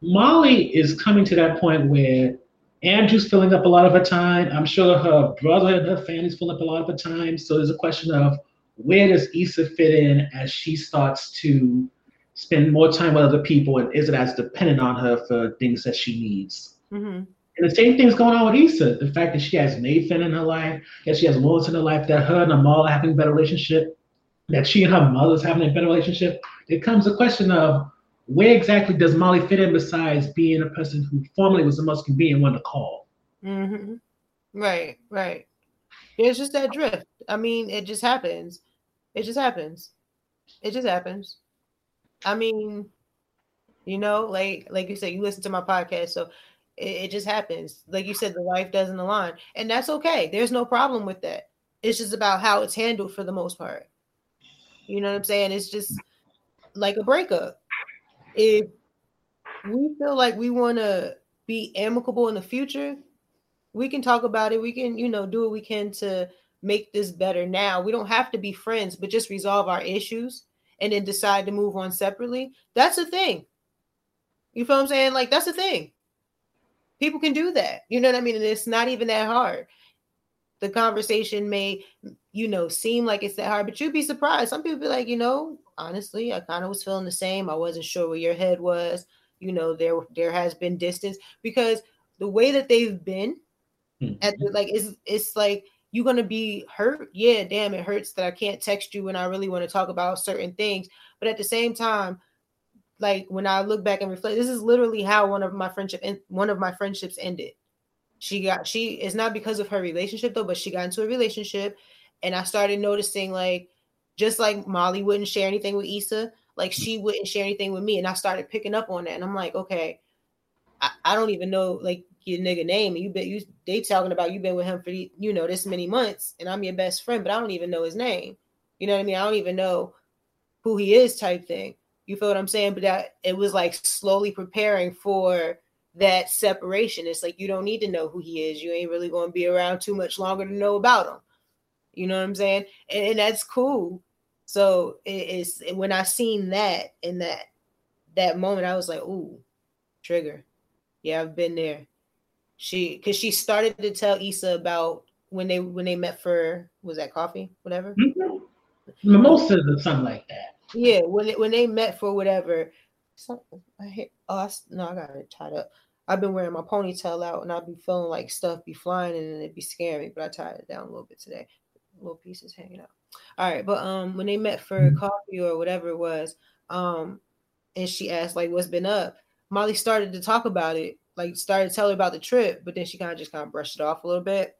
S2: Molly is coming to that point where Andrew's filling up a lot of her time. I'm sure her brother and her family's filling up a lot of her time. So there's a question of where does Issa fit in as she starts to spend more time with other people and is it as dependent on her for things that she needs?
S1: Mm-hmm.
S2: And the same thing's going on with Issa. The fact that she has Nathan in her life, that she has Lawrence in her life, that her and Amal are having a better relationship, that she and her mother's having a better relationship. It comes a question of where exactly does Molly fit in besides being a person who formerly was the most convenient one to call?
S1: Mm-hmm. Right, right. It's just that drift. I mean, it just happens. It just happens. It just happens. I mean, you know, like like you said, you listen to my podcast, so it, it just happens. Like you said, the life doesn't align, and that's okay. There's no problem with that. It's just about how it's handled for the most part. You know what I'm saying? It's just like a breakup. If we feel like we want to be amicable in the future, we can talk about it. We can, you know, do what we can to make this better now. We don't have to be friends, but just resolve our issues and then decide to move on separately. That's a thing. You feel what I'm saying? Like that's a thing. People can do that. You know what I mean? And it's not even that hard. The conversation may, you know, seem like it's that hard, but you'd be surprised. Some people be like, you know, honestly, I kind of was feeling the same. I wasn't sure where your head was. You know, there there has been distance because the way that they've been hmm. at the, like it's it's like you're gonna be hurt. Yeah, damn, it hurts that I can't text you when I really want to talk about certain things. But at the same time, like when I look back and reflect, this is literally how one of my friendship and one of my friendships ended. She got she it's not because of her relationship though, but she got into a relationship, and I started noticing like just like Molly wouldn't share anything with Issa, like she wouldn't share anything with me, and I started picking up on that, and I'm like, okay, I, I don't even know like your nigga name, and you been you they talking about you been with him for you know this many months, and I'm your best friend, but I don't even know his name. You know what I mean? I don't even know who he is, type thing. You feel what I'm saying? But that it was like slowly preparing for that separation. It's like you don't need to know who he is. You ain't really going to be around too much longer to know about him. You know what I'm saying? And, and that's cool. So it, it's when I seen that in that that moment, I was like, "Ooh, trigger." Yeah, I've been there. She because she started to tell Issa about when they when they met for was that coffee, whatever. Mm-hmm.
S2: Mimosas or something like that.
S1: Yeah, when it, when they met for whatever. Some, I hit, oh, I, no, I got it tied up. I've been wearing my ponytail out, and I've been feeling like stuff be flying, and it'd be scaring me. But I tied it down a little bit today. Little pieces hanging out. All right, but um, when they met for coffee or whatever it was, um, and she asked like, "What's been up?" Molly started to talk about it, like started to tell her about the trip, but then she kind of just kind of brushed it off a little bit.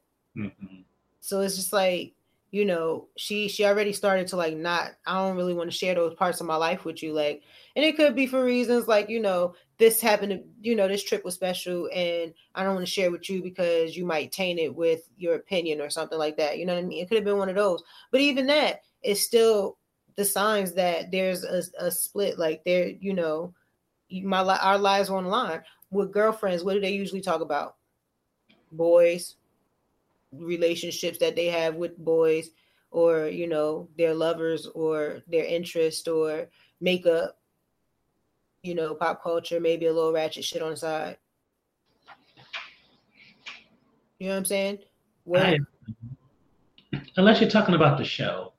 S1: So it's just like, you know, she she already started to like not I don't really want to share those parts of my life with you like and it could be for reasons like, you know, this happened to, you know, this trip was special and I don't want to share with you because you might taint it with your opinion or something like that. You know what I mean? It could have been one of those. But even that is still the signs that there's a, a split like there, you know, my our lives are on the line. With girlfriends, what do they usually talk about? Boys, relationships that they have with boys or you know their lovers or their interest or makeup you know pop culture maybe a little ratchet shit on the side you know what i'm saying well
S2: I- unless you're talking about the show.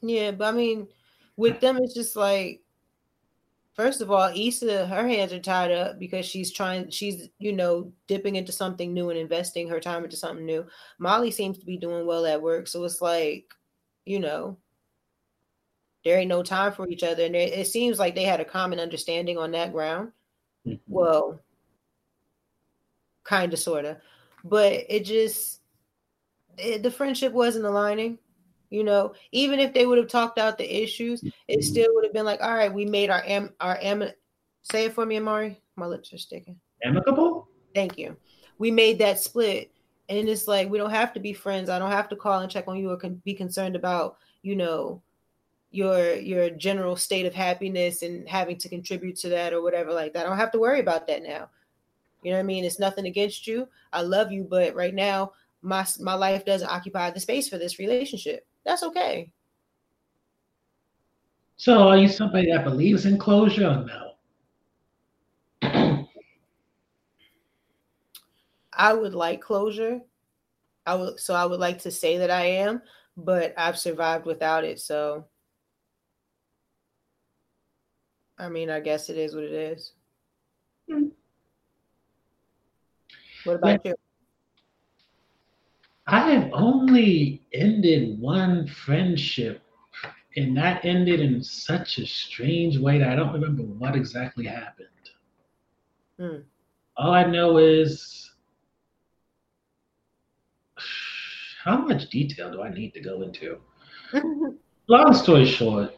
S1: yeah but i mean with them it's just like First of all, Issa, her hands are tied up because she's trying, she's, you know, dipping into something new and investing her time into something new. Molly seems to be doing well at work. So it's like, you know, there ain't no time for each other. And it, seems like they had a common understanding on that ground. Mm-hmm. Well, kind of, sort of. But it just, it, the friendship wasn't aligning. You know, even if they would have talked out the issues, it mm-hmm. still would have been like, all right, we made our am our am say it for me, Amari. My lips are sticking.
S2: Amicable?
S1: Thank you. We made that split. And it's like we don't have to be friends. I don't have to call and check on you or con- be concerned about, you know, your your general state of happiness and having to contribute to that or whatever like that. I don't have to worry about that now. You know what I mean? It's nothing against you. I love you, but right now my my life doesn't occupy the space for this relationship that's okay.
S2: So, are you somebody that believes in closure or
S1: no? I would like closure. I would so I would like to say that I am, but I've survived without it. So, I mean, I guess it is what it is. Hmm. What about you?
S2: I have only ended one friendship, and that ended in such a strange way that I don't remember what exactly happened. Hmm. All I know is how much detail do I need to go into? Long story short,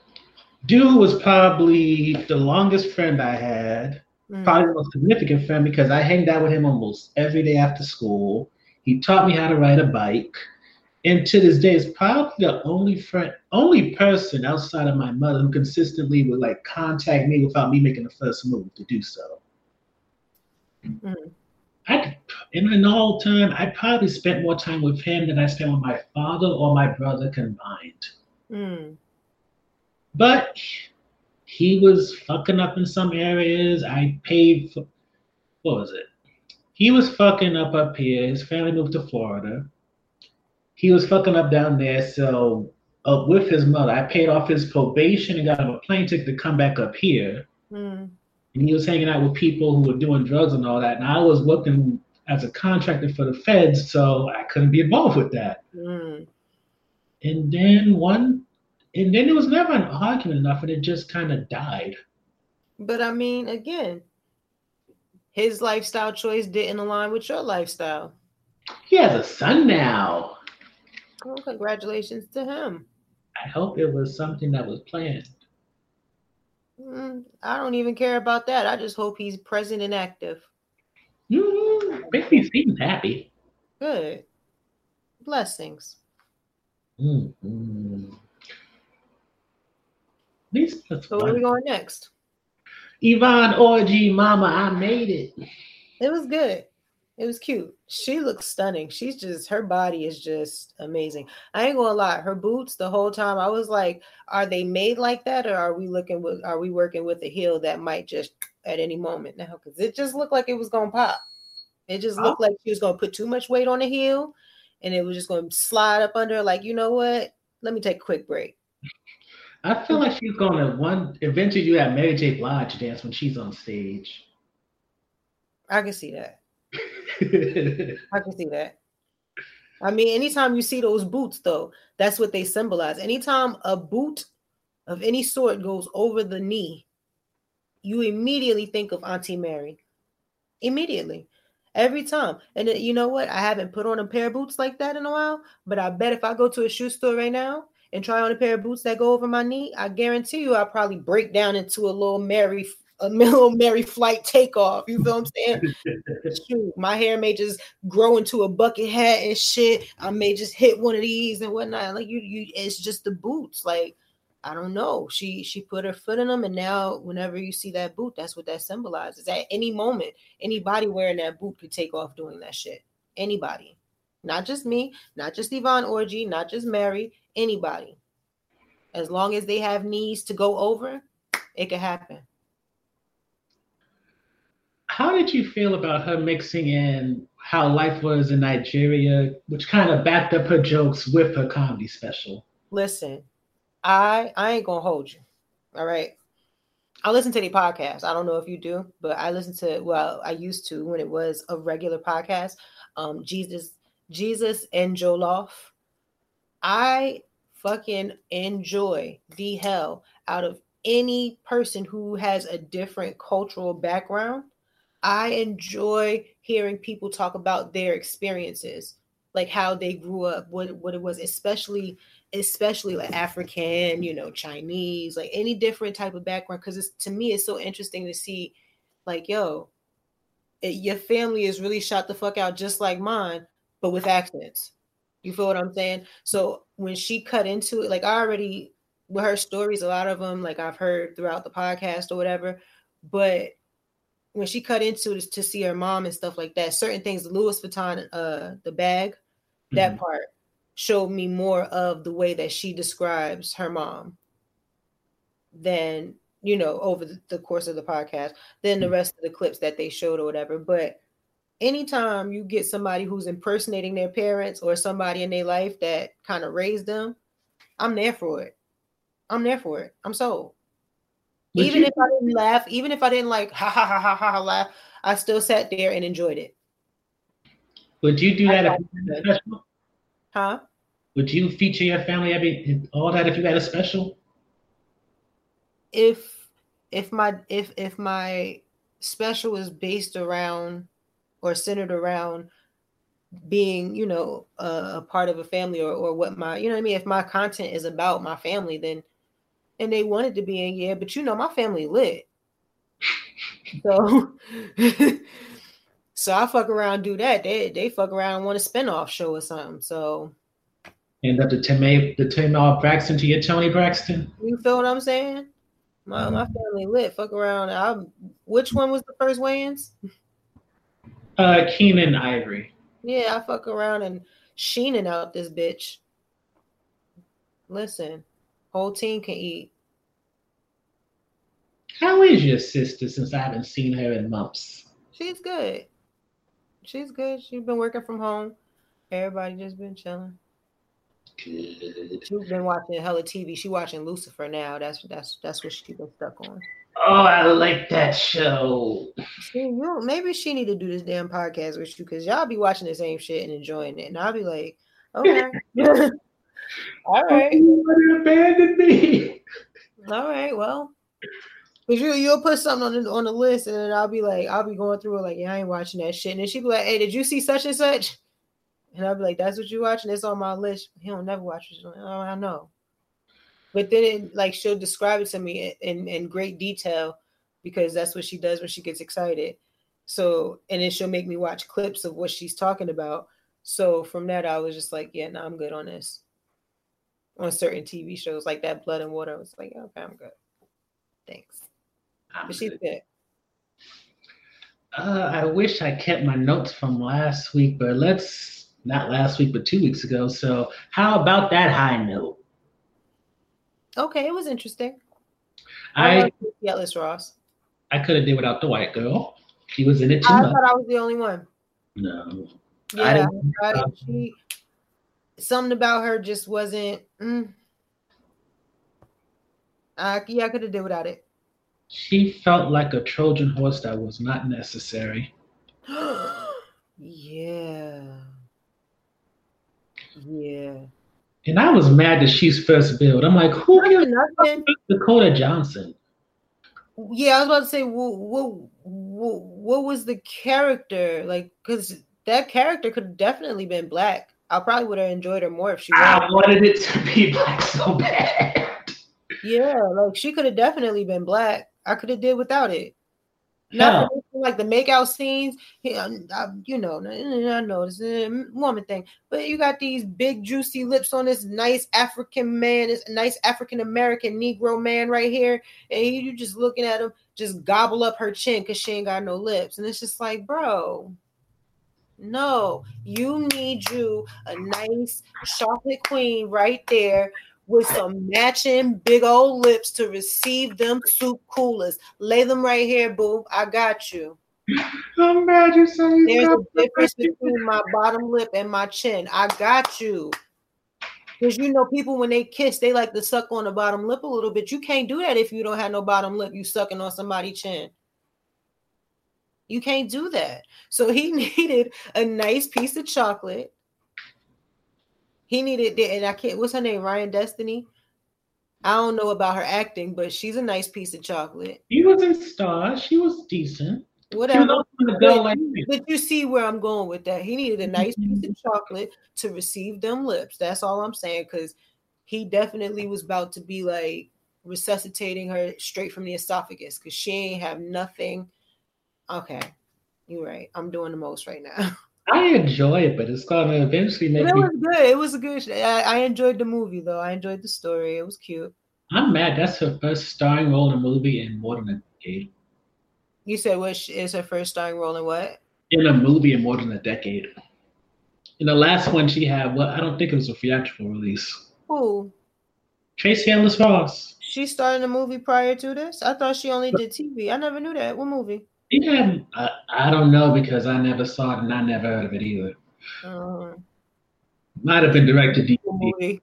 S2: dude was probably the longest friend I had, mm. probably the most significant friend because I hanged out with him almost every day after school. He taught me how to ride a bike. And to this day, is probably the only friend, only person outside of my mother who consistently would like contact me without me making the first move to do so. Mm-hmm. I, in an all time, I probably spent more time with him than I spent with my father or my brother combined. Mm. But he was fucking up in some areas. I paid for what was it? He was fucking up up here. His family moved to Florida. He was fucking up down there. So uh, with his mother, I paid off his probation and got him a plane ticket to come back up here. Mm. And he was hanging out with people who were doing drugs and all that. And I was working as a contractor for the feds, so I couldn't be involved with that. Mm. And then one, and then it was never an argument enough, and it just kind of died.
S1: But I mean, again, his lifestyle choice didn't align with your lifestyle.
S2: He has a son now.
S1: Well, congratulations to him.
S2: I hope it was something that was planned.
S1: Mm, I don't even care about that. I just hope he's present and active.
S2: Mm, he seems happy.
S1: Good. Blessings.
S2: Mm-hmm.
S1: So where are we going next?
S2: Yvonne Orji, Mama, I made it.
S1: It was good. It was cute. She looks stunning. She's just her body is just amazing. I ain't gonna lie. Her boots the whole time. I was like, are they made like that, or are we looking with? Are we working with a heel that might just at any moment now? Because it just looked like it was gonna pop. It just looked oh. like she was gonna put too much weight on the heel, and it was just gonna slide up under. Like you know what? Let me take a quick break.
S2: I feel like she's gonna one eventually you have Mary J. Blige dance when she's on stage.
S1: I can see that. I can see that. I mean, anytime you see those boots, though, that's what they symbolize. Anytime a boot of any sort goes over the knee, you immediately think of Auntie Mary. Immediately. Every time. And uh, you know what? I haven't put on a pair of boots like that in a while, but I bet if I go to a shoe store right now and try on a pair of boots that go over my knee, I guarantee you I'll probably break down into a little Mary a little Mary flight takeoff. You feel what I'm saying? Shoot, my hair may just grow into a bucket hat and shit. I may just hit one of these and whatnot. Like you, you, it's just the boots. Like I don't know. She she put her foot in them, and now whenever you see that boot, that's what that symbolizes. At any moment, anybody wearing that boot could take off doing that shit. Anybody, not just me, not just Yvonne Orji, not just Mary anybody. As long as they have knees to go over, it could happen.
S2: How did you feel about her mixing in how life was in Nigeria, which kind of backed up her jokes with her comedy special?
S1: Listen, I I ain't gonna hold you. All right. I listen to the podcast. I don't know if you do, but I listen to well, I used to when it was a regular podcast. Um, Jesus, Jesus and Jollof. I fucking enjoy the hell out of any person who has a different cultural background. I enjoy hearing people talk about their experiences, like how they grew up, what what it was, especially especially like African, you know, Chinese, like any different type of background. Because it's to me, it's so interesting to see, like, yo, it, your family is really shot the fuck out just like mine, but with accents. You feel what I'm saying? So when she cut into it, like I already with her stories, a lot of them, like I've heard throughout the podcast or whatever, but when she cut into it to see her mom and stuff like that, certain things, Louis Vuitton, uh, the bag, that mm-hmm. part showed me more of the way that she describes her mom than you know over the course of the podcast than the rest of the clips that they showed or whatever but anytime you get somebody who's impersonating their parents or somebody in their life that kind of raised them i'm there for it. I'm there for it. I'm sold. But even you- if i didn't laugh even if i didn't like ha ha ha ha ha, ha laugh i still sat there and enjoyed it.
S2: Would you do that
S1: Huh?
S2: Would you feature your family every all that if you had a special?
S1: If if my if if my special is based around or centered around being, you know, a, a part of a family or or what my you know what I mean. If my content is about my family, then and they wanted to be in, yeah, but you know, my family lit. So So I fuck around, do that. They they fuck around, want a spinoff show or something. So
S2: end up the Tamar the Tamar Braxton to your Toni Braxton.
S1: You feel what I'm saying? My my uh-huh. family lit. Fuck around. I which one was the first Wayans?
S2: Uh, Keenen Ivory.
S1: Yeah, I fuck around and sheening out this bitch. Listen, whole team can eat.
S2: How is your sister since I haven't seen her in months?
S1: She's good she's good. She's been working from home. Everybody just been chilling. Good. She's been watching hella TV. She watching Lucifer now. That's that's that's what she's been stuck on.
S2: Oh, I like that show.
S1: See, you maybe she need to do this damn podcast with you because y'all be watching the same shit and enjoying it, and I'll be like, okay, all right,
S2: you abandoned me.
S1: All right, well, Cause you you'll put something on the on the list, and then I'll be like, I'll be going through it like, yeah, I ain't watching that shit. And then she'll be like, Hey, did you see such and such? And I'll be like, That's what you watching? It's on my list. He don't never watch it. Oh, I know. But then it, like she'll describe it to me in, in great detail because that's what she does when she gets excited. So and then she'll make me watch clips of what she's talking about. So from that, I was just like, yeah, no, I'm good on this. On certain TV shows like that, Blood and Water, I was like, okay, I'm good. Thanks. But she's good.
S2: Uh, I wish I kept my notes from last week, but let's not last week, but two weeks ago. So, how about that high note?
S1: Okay, it was interesting.
S2: I,
S1: I like Ross.
S2: I could have did without the white girl. She was in it too
S1: I
S2: much.
S1: thought I was the only one.
S2: No.
S1: Yeah, I, I, she, something about her just wasn't. Mm, uh, yeah, I could have did without it.
S2: She felt like a Trojan horse that was not necessary.
S1: yeah. Yeah.
S2: And I was mad that she's first billed. I'm like, who gives Dakota Johnson?
S1: Yeah, I was about to say, what, what, what, what was the character like? Because that character could have definitely been black. I probably would have enjoyed her more if she. Was.
S2: I wanted it to be black so bad.
S1: Yeah, like she could have definitely been black. I could have did without it. Not like the makeout scenes. I, um, I, you know, I know it's a woman thing, but you got these big juicy lips on this nice African man, this nice African American Negro man right here, and you just looking at him, just gobble up her chin because she ain't got no lips, and it's just like, bro, no, you need you a nice chocolate queen right there with some matching big old lips to receive them soup coolers. Lay them right here, boo. I got you.
S2: I'm mad you say
S1: There's a difference between my bottom lip and my chin. I got you. Because you know, people when they kiss, they like to suck on the bottom lip a little bit. You can't do that if you don't have no bottom lip. You sucking on somebody's chin. You can't do that. So he needed a nice piece of chocolate. He needed and I can't. What's her name? Ryan Destiny. I don't know about her acting, but she's a nice piece of chocolate.
S2: She was in Star. She was decent.
S1: Whatever. But, but you see where I'm going with that. He needed a nice piece of mm-hmm. chocolate to receive them lips. That's all I'm saying. Because he definitely was about to be like resuscitating her straight from the esophagus because she ain't have nothing. Okay, you're right. I'm doing the most right now.
S2: I enjoy it, but it's gonna eventually make.
S1: It
S2: me...
S1: was good. It was a good. I, I enjoyed the movie though. I enjoyed the story. It was cute.
S2: I'm mad. That's her first starring role in a movie in more than a decade.
S1: You said which is her first starring role in what?
S2: In a movie in more than a decade. In the last one she had, well, I don't think it was a theatrical release.
S1: Who?
S2: Tracee Ellis Ross.
S1: She starred in a movie prior to this. I thought she only did TV. I never knew that. What movie?
S2: Yeah, I, I don't know because I never saw it and I never heard of it either. Uh, Might have been directed DVD. Movie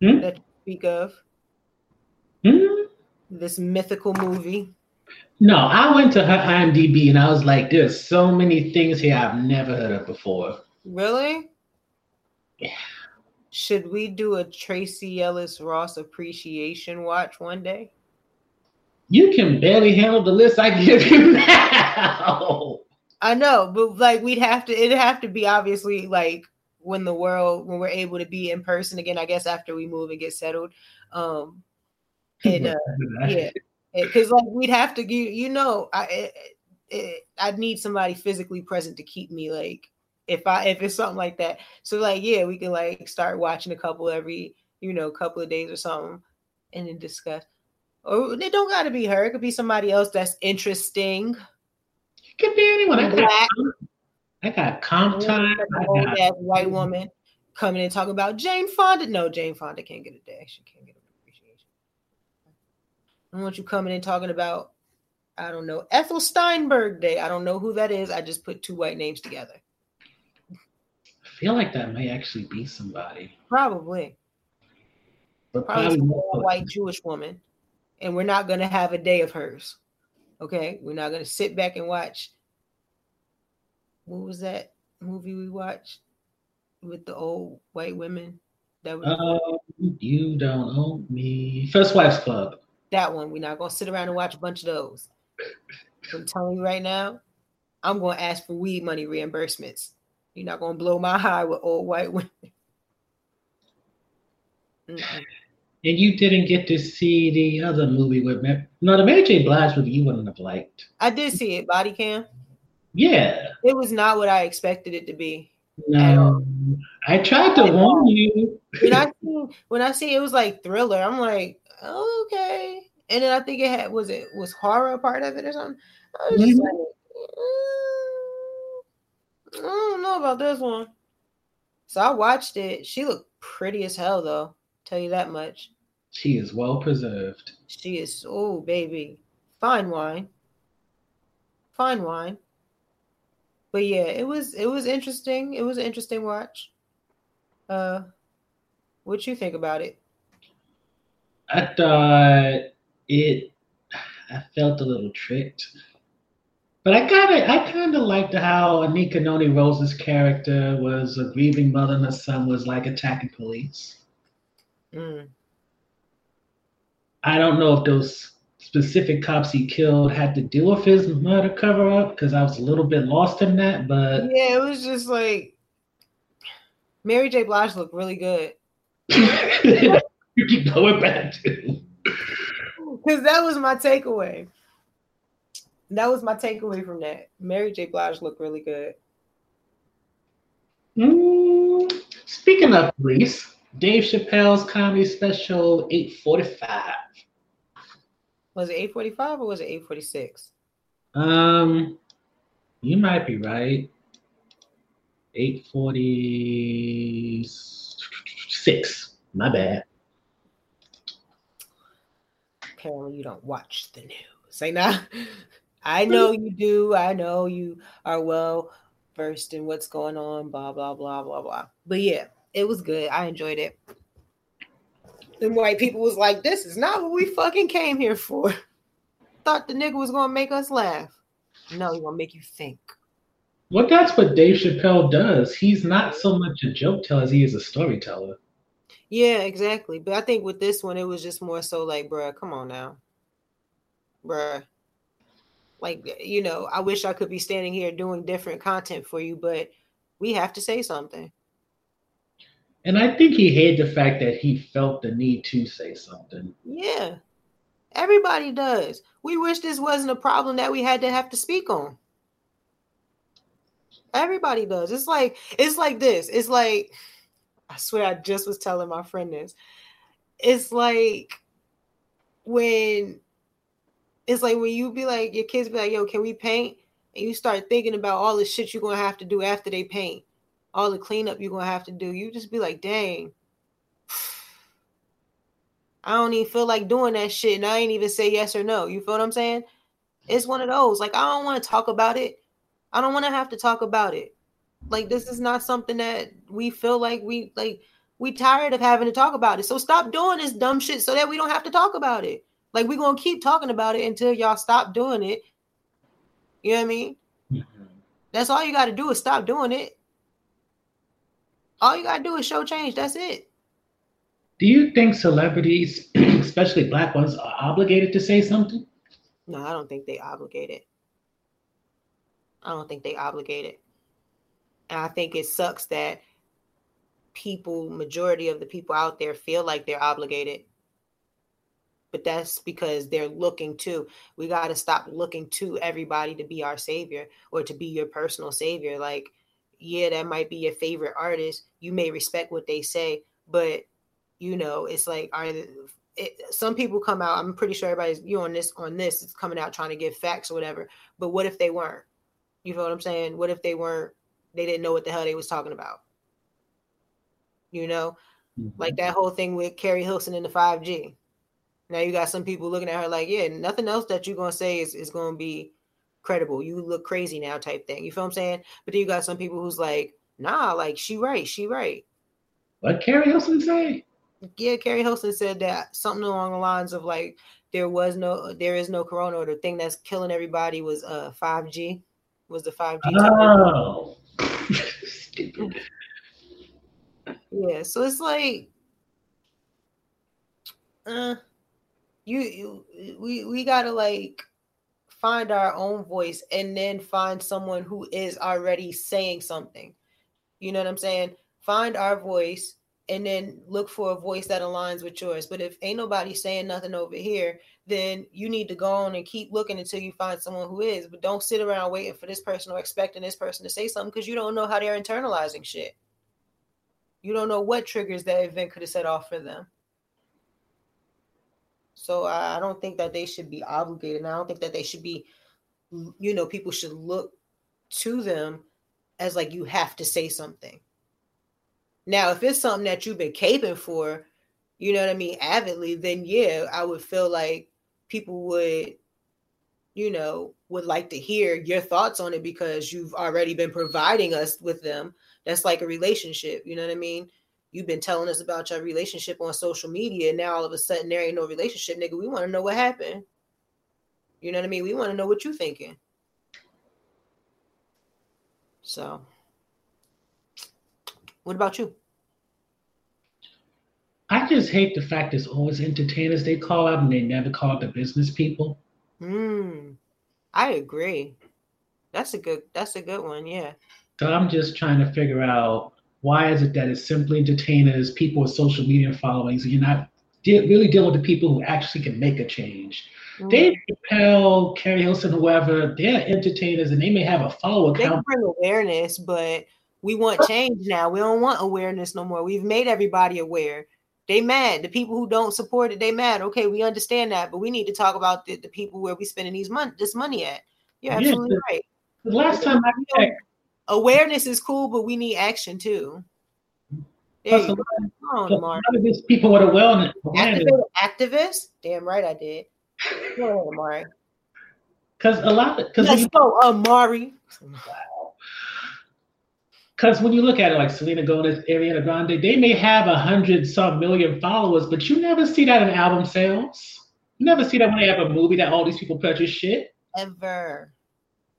S1: hmm? that you speak of.
S2: Hmm?
S1: This mythical movie.
S2: No, I went to her IMDb and I was like, there's so many things here I've never heard of before.
S1: Really?
S2: Yeah.
S1: Should we do a Tracee Ellis Ross appreciation watch one day?
S2: You can barely handle the list I give you now.
S1: I know, but like we'd have to it'd have to be obviously like when the world when we're able to be in person again, I guess after we move and get settled. Um and uh, yeah, because like we'd have to you, you know I it, it, I'd need somebody physically present to keep me like if I if it's something like that. So like yeah, we can like start watching a couple every you know couple of days or something, and then discuss. Or it don't got to be her. It could be somebody else that's interesting.
S2: It could be anyone. I got, I got comp time.
S1: That white woman coming and talking about Jane Fonda. No, Jane Fonda can't get a day. She can't get an appreciation. I want you coming in talking about, I don't know, Ethel Steinberg Day. I don't know who that is. I just put two white names together.
S2: I feel like that may actually be somebody.
S1: Probably. But probably, probably a white Jewish woman. And we're not going to have a day of hers. Okay. We're not going to sit back and watch. What was that movie we watched with the old white women?
S2: That was um, you don't own me. First Wives Club.
S1: That one. We're not gonna sit around and watch a bunch of those. I'm telling you right now, I'm gonna ask for weed money reimbursements. You're not gonna blow my high with old white women.
S2: And you didn't get to see the other movie with me. No, the Mary J. Blige movie you wouldn't have liked.
S1: I did see it, Body Cam.
S2: Yeah.
S1: It was not what I expected it to be.
S2: No. I tried to warn you.
S1: when I see when I see it was like thriller, I'm like, okay. And then I think it had was it was horror part of it or something. I was just mm-hmm. like, mm, I don't know about this one. So I watched it. She looked pretty as hell though. Tell you that much.
S2: She is well preserved.
S1: She is oh baby. Fine wine. Fine wine. But yeah, it was it was interesting. It was an interesting watch. Uh what you think about it?
S2: I thought it. I felt a little tricked, but I kind of, I kind of liked how Anika Noni Rose's character was a grieving mother, and her son was like attacking police. Mm. I don't know if those specific cops he killed had to do with his murder cover up because I was a little bit lost in that. But
S1: yeah, it was just like Mary J. Blige looked really good.
S2: you keep going back to.
S1: Because that was my takeaway. That was my takeaway from that. Mary J. Blige looked really good.
S2: Mm, speaking of police, Dave Chappelle's comedy special 845.
S1: Was it 845 or was it 846?
S2: Um, you might be right. 846. My bad
S1: apparently you don't watch the news. Say now, I know you do. I know you are well versed in what's going on. Blah blah blah blah blah. But yeah, it was good. I enjoyed it. And white people was like, "This is not what we fucking came here for." Thought the nigga was gonna make us laugh. No, he gonna make you think.
S2: Well, that's what Dave Chappelle does. He's not so much a joke teller as he is a storyteller.
S1: Yeah, exactly. But I think with this one, it was just more so like, bruh, come on now. Bruh. Like, you know, I wish I could be standing here doing different content for you, but we have to say something.
S2: And I think he hated the fact that he felt the need to say something.
S1: Yeah. Everybody does. We wish this wasn't a problem that we had to have to speak on. Everybody does. It's like it's like this. It's like I swear I just was telling my friend this. It's like when it's like when you be like your kids be like, "Yo, can we paint?" and you start thinking about all the shit you're gonna have to do after they paint, all the cleanup you're gonna have to do. You just be like, "Dang." I don't even feel like doing that shit, and I ain't even say yes or no. You feel what I'm saying? It's one of those. Like I don't want to talk about it. I don't want to have to talk about it. Like this is not something that we feel like we like. We tired of having to talk about it. So stop doing this dumb shit so that we don't have to talk about it. Like we're gonna keep talking about it until y'all stop doing it. You know what I mean? Mm-hmm. That's all you got to do is stop doing it. All you got to do is show change. That's it.
S2: Do you think celebrities, especially black ones, are obligated to say something?
S1: No, I don't think they obligated. I don't think they obligated. And I think it sucks that people, majority of the people out there feel like they're obligated. But that's because they're looking to. We got to stop looking to everybody to be our savior or to be your personal savior. Like, yeah, that might be your favorite artist. You may respect what they say, but you know, it's like, are it, some people come out. I'm pretty sure everybody's you on this on this is coming out trying to give facts or whatever. But what if they weren't? You know what I'm saying? What if they weren't? They didn't know what the hell they was talking about. You know, mm-hmm. like that whole thing with Keri Hilson in the 5G. Now you got some people looking at her like, yeah, nothing else that you're gonna say is, is gonna be credible. You look crazy now, type thing. You feel what I'm saying? But then you got some people who's like, nah, like she right, she right.
S2: What Keri Hilson say?
S1: Yeah, Keri Hilson said that something along the lines of like there was no there is no corona or the thing that's killing everybody was uh 5G was the 5G. Oh, stupid. Yeah, so it's like, uh, you, you we we gotta like find our own voice and then find someone who is already saying something. You know what I'm saying? Find our voice and then look for a voice that aligns with yours. But if ain't nobody saying nothing over here, then you need to go on and keep looking until you find someone who is. But don't sit around waiting for this person or expecting this person to say something because you don't know how they're internalizing shit. You don't know what triggers that event could have set off for them. So I don't think that they should be obligated. And I don't think that they should be, you know, people should look to them as like you have to say something now, if it's something that you've been caping for, you know what I mean, avidly, then yeah, I would feel like people would, you know, would like to hear your thoughts on it because you've already been providing us with them. That's like a relationship, you know what I mean? You've been telling us about your relationship on social media, and now all of a sudden there ain't no relationship, nigga. We want to know what happened. You know what I mean? We want to know what you're thinking. So, what about you?
S2: I just hate the fact it's always entertainers they call out and they never call the business people.
S1: Hmm. I agree. That's a good that's a good one, yeah.
S2: So I'm just trying to figure out why is it that it's simply entertainers, people with social media followings, and you're not de- really dealing with the people who actually can make a change. Mm-hmm. Dave Chappelle, Keri Hilson, whoever, they're entertainers and they may have a follow account.
S1: They bring awareness, but we want change now. We don't want awareness no more. We've made everybody aware. They mad. The people who don't support it, they mad. Okay, we understand that, but we need to talk about the, the people where we spending these money this money at. You're absolutely yeah, right.
S2: The last time I checked,
S1: awareness is cool, but we need action too. There you go.
S2: On, Mark. people with a wellness.
S1: Activist, activist? Damn right I did. Go ahead, Amari.
S2: Because a lot of
S1: because let's go, uh, Amari.
S2: because when you look at it, like Selena Gomez, Ariana Grande, they may have a hundred some million followers, but you never see that in album sales. You never see that when they have a movie that all these people purchase shit.
S1: Ever.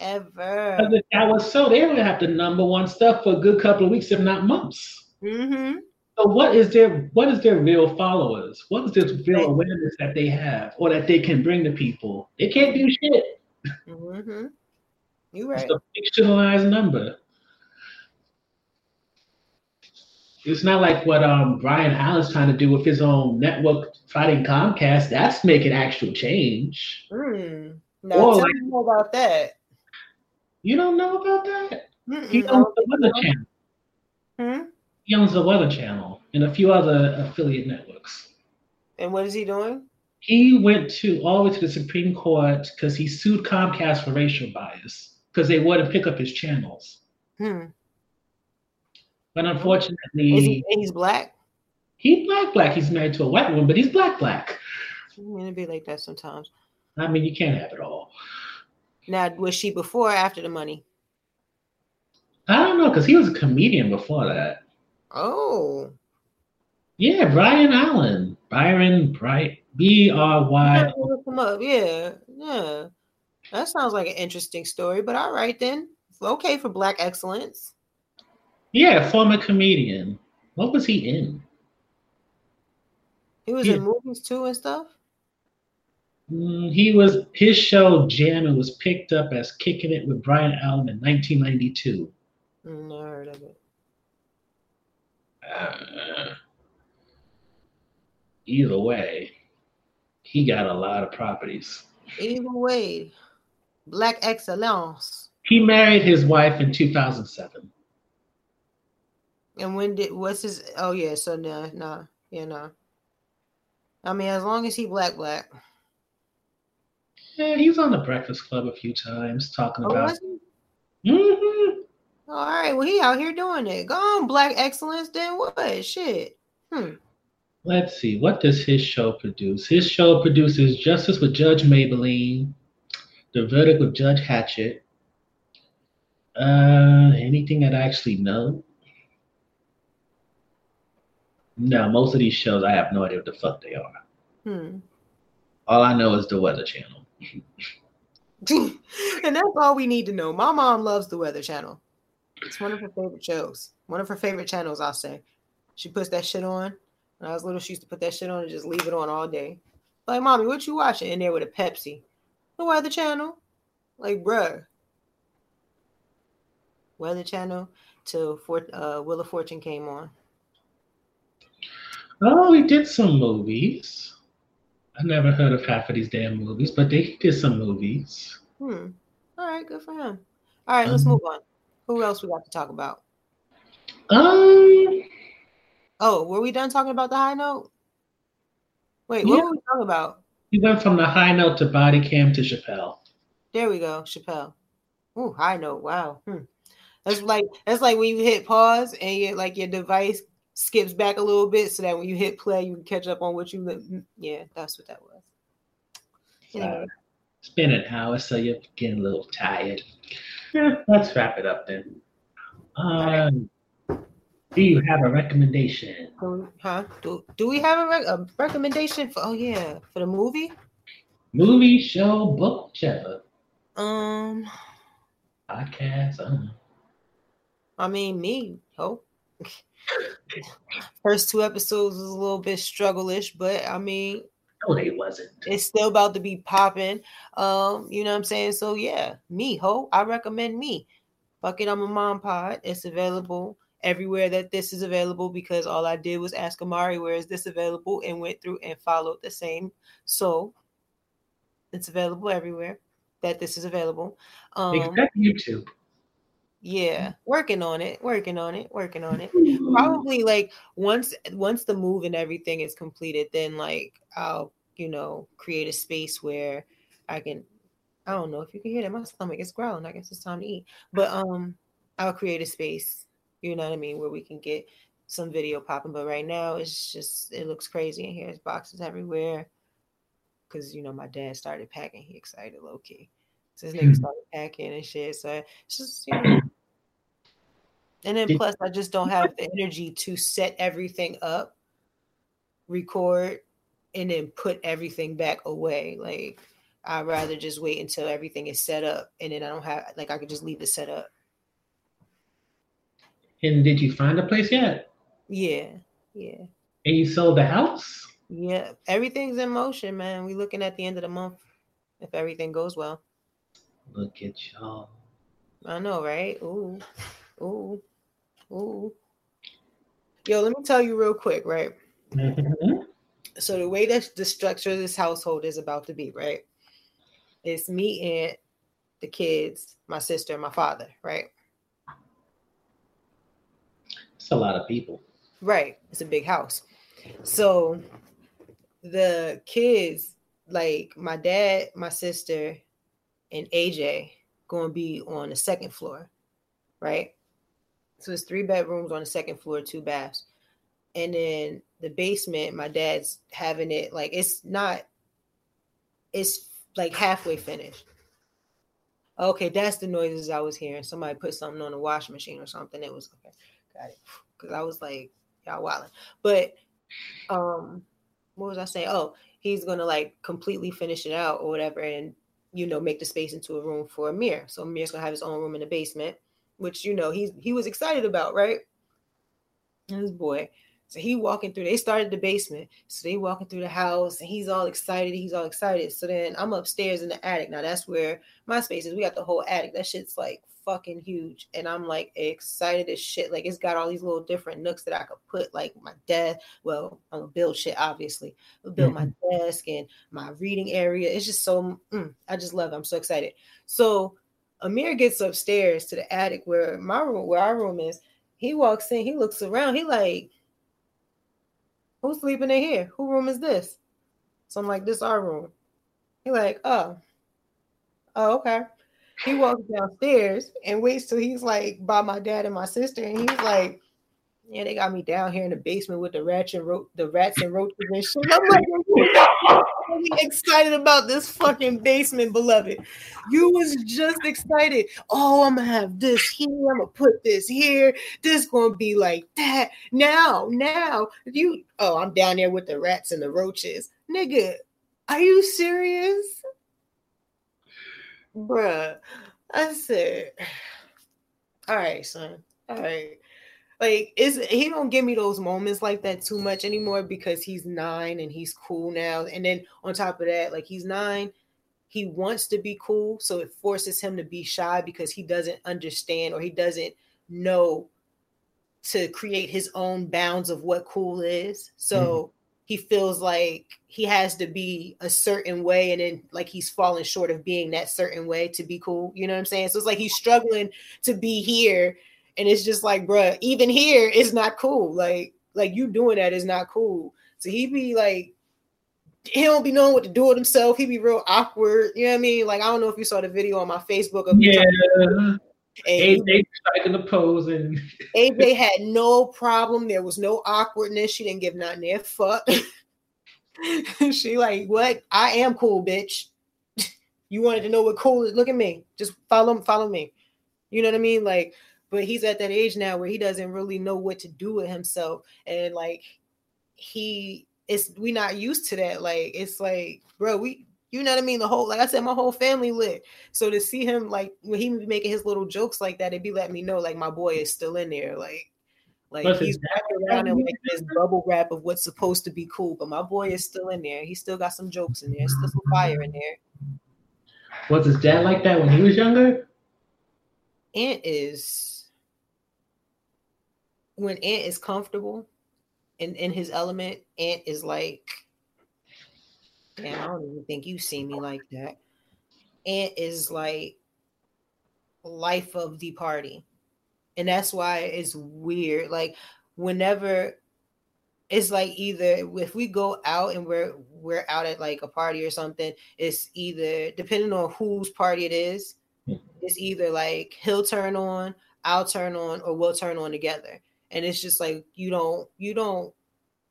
S1: Ever.
S2: Because if that was so, they would have the number one stuff for a good couple of weeks, if not months.
S1: Mm-hmm.
S2: So what is their what is their real followers? What is this real awareness that they have or that they can bring to people? They can't do shit.
S1: Mm-hmm. You right.
S2: It's a fictionalized number. It's not like what um Byron Allen's trying to do with his own network fighting Comcast. That's making actual change.
S1: Mm. No, tell like, me more about that.
S2: You don't know about that? Mm-mm, he owns the Weather Channel. Hmm? He owns the Weather Channel and a few other affiliate networks.
S1: And what is he doing?
S2: He went to all the way to the Supreme Court because he sued Comcast for racial bias because they wouldn't pick up his channels.
S1: Hmm.
S2: But unfortunately,
S1: is he, he's black.
S2: He's black, black. He's married to a white woman, but he's black, black.
S1: I mean, it be like that sometimes.
S2: I mean, you can't have it all.
S1: Now, was she before or after the money?
S2: I don't know, because he was a comedian before that.
S1: Oh.
S2: Yeah, Brian Allen. Byron Bright B R Y.
S1: Come up, yeah, yeah. That sounds like an interesting story, but all right then. Okay for black excellence.
S2: Yeah, former comedian. What was he in?
S1: He was in movies too and stuff.
S2: Mm, he was his show Jammin' was picked up as Kicking It with Byron Allen in 1992.
S1: Mm, never heard of it.
S2: Uh, either way, he got a lot of properties.
S1: Either way, Black Excellence.
S2: He married his wife in 2007.
S1: And when did what's his? Oh yeah, so no, no, yeah, no. I mean, as long as he black, black.
S2: Yeah, he's on the Breakfast Club a few times talking oh, about. Mm-hmm.
S1: All right, well, he out here doing it. Go on, Black Excellence. Then what? Shit. Hmm.
S2: Let's see. What does his show produce? His show produces Justice with Judge Mablean, The Verdict with Judge Hatchett. Uh, anything that I actually know? No, most of these shows I have no idea what the fuck they are.
S1: Hmm.
S2: All I know is the Weather Channel.
S1: and that's all we need to know. My mom loves the Weather Channel. It's one of her favorite shows. One of her favorite channels, I'll say. She puts that shit on. When I was little, she used to put that shit on and just leave it on all day. Like, mommy, what you watching? In there with a Pepsi. The Weather Channel. Like, bruh. Weather Channel till Fort, uh, Wheel of Fortune came on.
S2: Oh, he did some movies. I never heard of half of these damn movies, but they did some movies.
S1: Hmm. All right, good for him. All right, let's um, move on. Who else we got to talk about?
S2: Um.
S1: Oh, were we done talking about the high note? Wait, what yeah. were we talking about?
S2: We went from the high note to body cam to Chappelle.
S1: There we go, Chappelle. Ooh, high note. Wow. Hmm. That's like that's like when you hit pause and you like your device skips back a little bit so that when you hit play, you can catch up on what you. Mm, yeah, that's what that was.
S2: Anyway. Uh, it's been an hour, so you're getting a little tired. Yeah, let's wrap it up then. Um, do you have a recommendation?
S1: Huh? Do, do we have a, rec- a recommendation for? Oh yeah, for the movie.
S2: Movie, show, book, whichever.
S1: Um.
S2: Podcast. I.
S1: I mean, me. Oh. First two episodes was a little bit struggle-ish, but I mean,
S2: no, they wasn't.
S1: It's still about to be popping. Um, you know what I'm saying? So yeah, me, ho, I recommend me. Fuck it, I'm a mom pod. It's available everywhere that this is available because all I did was ask Amari where is this available and went through and followed the same. So it's available everywhere that this is available.
S2: Um, Except YouTube.
S1: Yeah, working on it, working on it, working on it. Probably like once once the move and everything is completed, then like I'll, you know, create a space where I can I don't know if you can hear that. My stomach is growling. I guess it's time to eat. But um I'll create a space, you know what I mean, where we can get some video popping. But right now it's just it looks crazy in here. There's boxes everywhere. Cause you know my dad started packing. He excited low key. So this nigga started packing and shit. So it's just you know And then plus, I just don't have the energy to set everything up, record, and then put everything back away. Like I'd rather just wait until everything is set up, and then I don't have like I could just leave it set up.
S2: And did you find a place yet?
S1: Yeah, yeah.
S2: And you sold the house?
S1: Yeah, everything's in motion, man. We're looking at the end of the month if everything goes well.
S2: Look at y'all.
S1: I know, right? Ooh, ooh, ooh. Yo, let me tell you real quick, right? Mm-hmm. So the way that the structure of this household is about to be, right? It's me and the kids, my sister, my father, right?
S2: It's a lot of people.
S1: Right. It's a big house. So the kids, like my dad, my sister, and AJ, going to be on the second floor, right? So it's three bedrooms on the second floor, two baths. And then the basement, my dad's having it like it's not, it's like halfway finished. Okay, that's the noises I was hearing. Somebody put something on the washing machine or something. It was okay. Got it. Because I was like, y'all wilding. But um, what was I saying? Oh, he's gonna like completely finish it out or whatever, and you know, make the space into a room for Amir. So Amir's gonna have his own room in the basement, which you know he's he was excited about, right? His boy. So he walking through, they started the basement. So they walking through the house and he's all excited. He's all excited. So then I'm upstairs in the attic. Now that's where my space is. We got the whole attic. That shit's like fucking huge. And I'm like excited as shit. Like it's got all these little different nooks that I could put like my desk. Well, I'm gonna build shit, obviously. I'll build mm-hmm. my desk and my reading area. It's just so mm, I just love it. I'm so excited. So Amir gets upstairs to the attic where my room, where our room is. He walks in, he looks around, he like who's sleeping in here? Who room is this? So I'm like, this our room. He like, oh, oh, okay. He walks downstairs and waits till he's like by my dad and my sister, and he's like, yeah, they got me down here in the basement with the rats and ro- the rats and roaches and shit. I'm like, really excited about this fucking basement, beloved. You was just excited. Oh, I'm gonna have this here. I'm gonna put this here. This gonna be like that. Now, now, you. Oh, I'm down there with the rats and the roaches, nigga. Are you serious, bruh? I said, all right, son. All right like is he don't give me those moments like that too much anymore because he's nine and he's cool now. And then on top of that, like he's nine, he wants to be cool, so it forces him to be shy because he doesn't understand or he doesn't know to create his own bounds of what cool is. So mm-hmm. he feels like he has to be a certain way and then like he's falling short of being that certain way to be cool. You know what I'm saying? So it's like he's struggling to be here and it's just like, bruh, even here, it's not cool. Like, like you doing that is not cool. So he be like, he don't be knowing what to do with himself. He be real awkward. You know what I mean? Like, I don't know if you saw the video on my Facebook of
S2: yeah. And AJ the pose and
S1: AJ had no problem. There was no awkwardness. She didn't give nothing a fuck. she like, what? I am cool, bitch. you wanted to know what cool is? Look at me. Just follow, follow me. You know what I mean? Like, but he's at that age now where he doesn't really know what to do with himself and like he it's we not used to that like it's like bro we you know what I mean? The whole, like I said, my whole family lit. So to see him, like when he be making his little jokes like that, it'd be letting me know, like my boy is still in there. Like, like he's wrapped around in like this bubble wrap of what's supposed to be cool, but my boy is still in there. He still got some jokes in there, still some fire in there.
S2: Was his dad like that when he was younger?
S1: Ant is when Ant is comfortable in, in his element, Ant is like, damn, I don't even think you see me like that. Ant is like life of the party. And that's why it's weird. Like whenever it's like either if we go out and we're we're out at like a party or something, it's either depending on whose party it is, hmm. it's either like he'll turn on, I'll turn on, or we'll turn on together and it's just like you don't you don't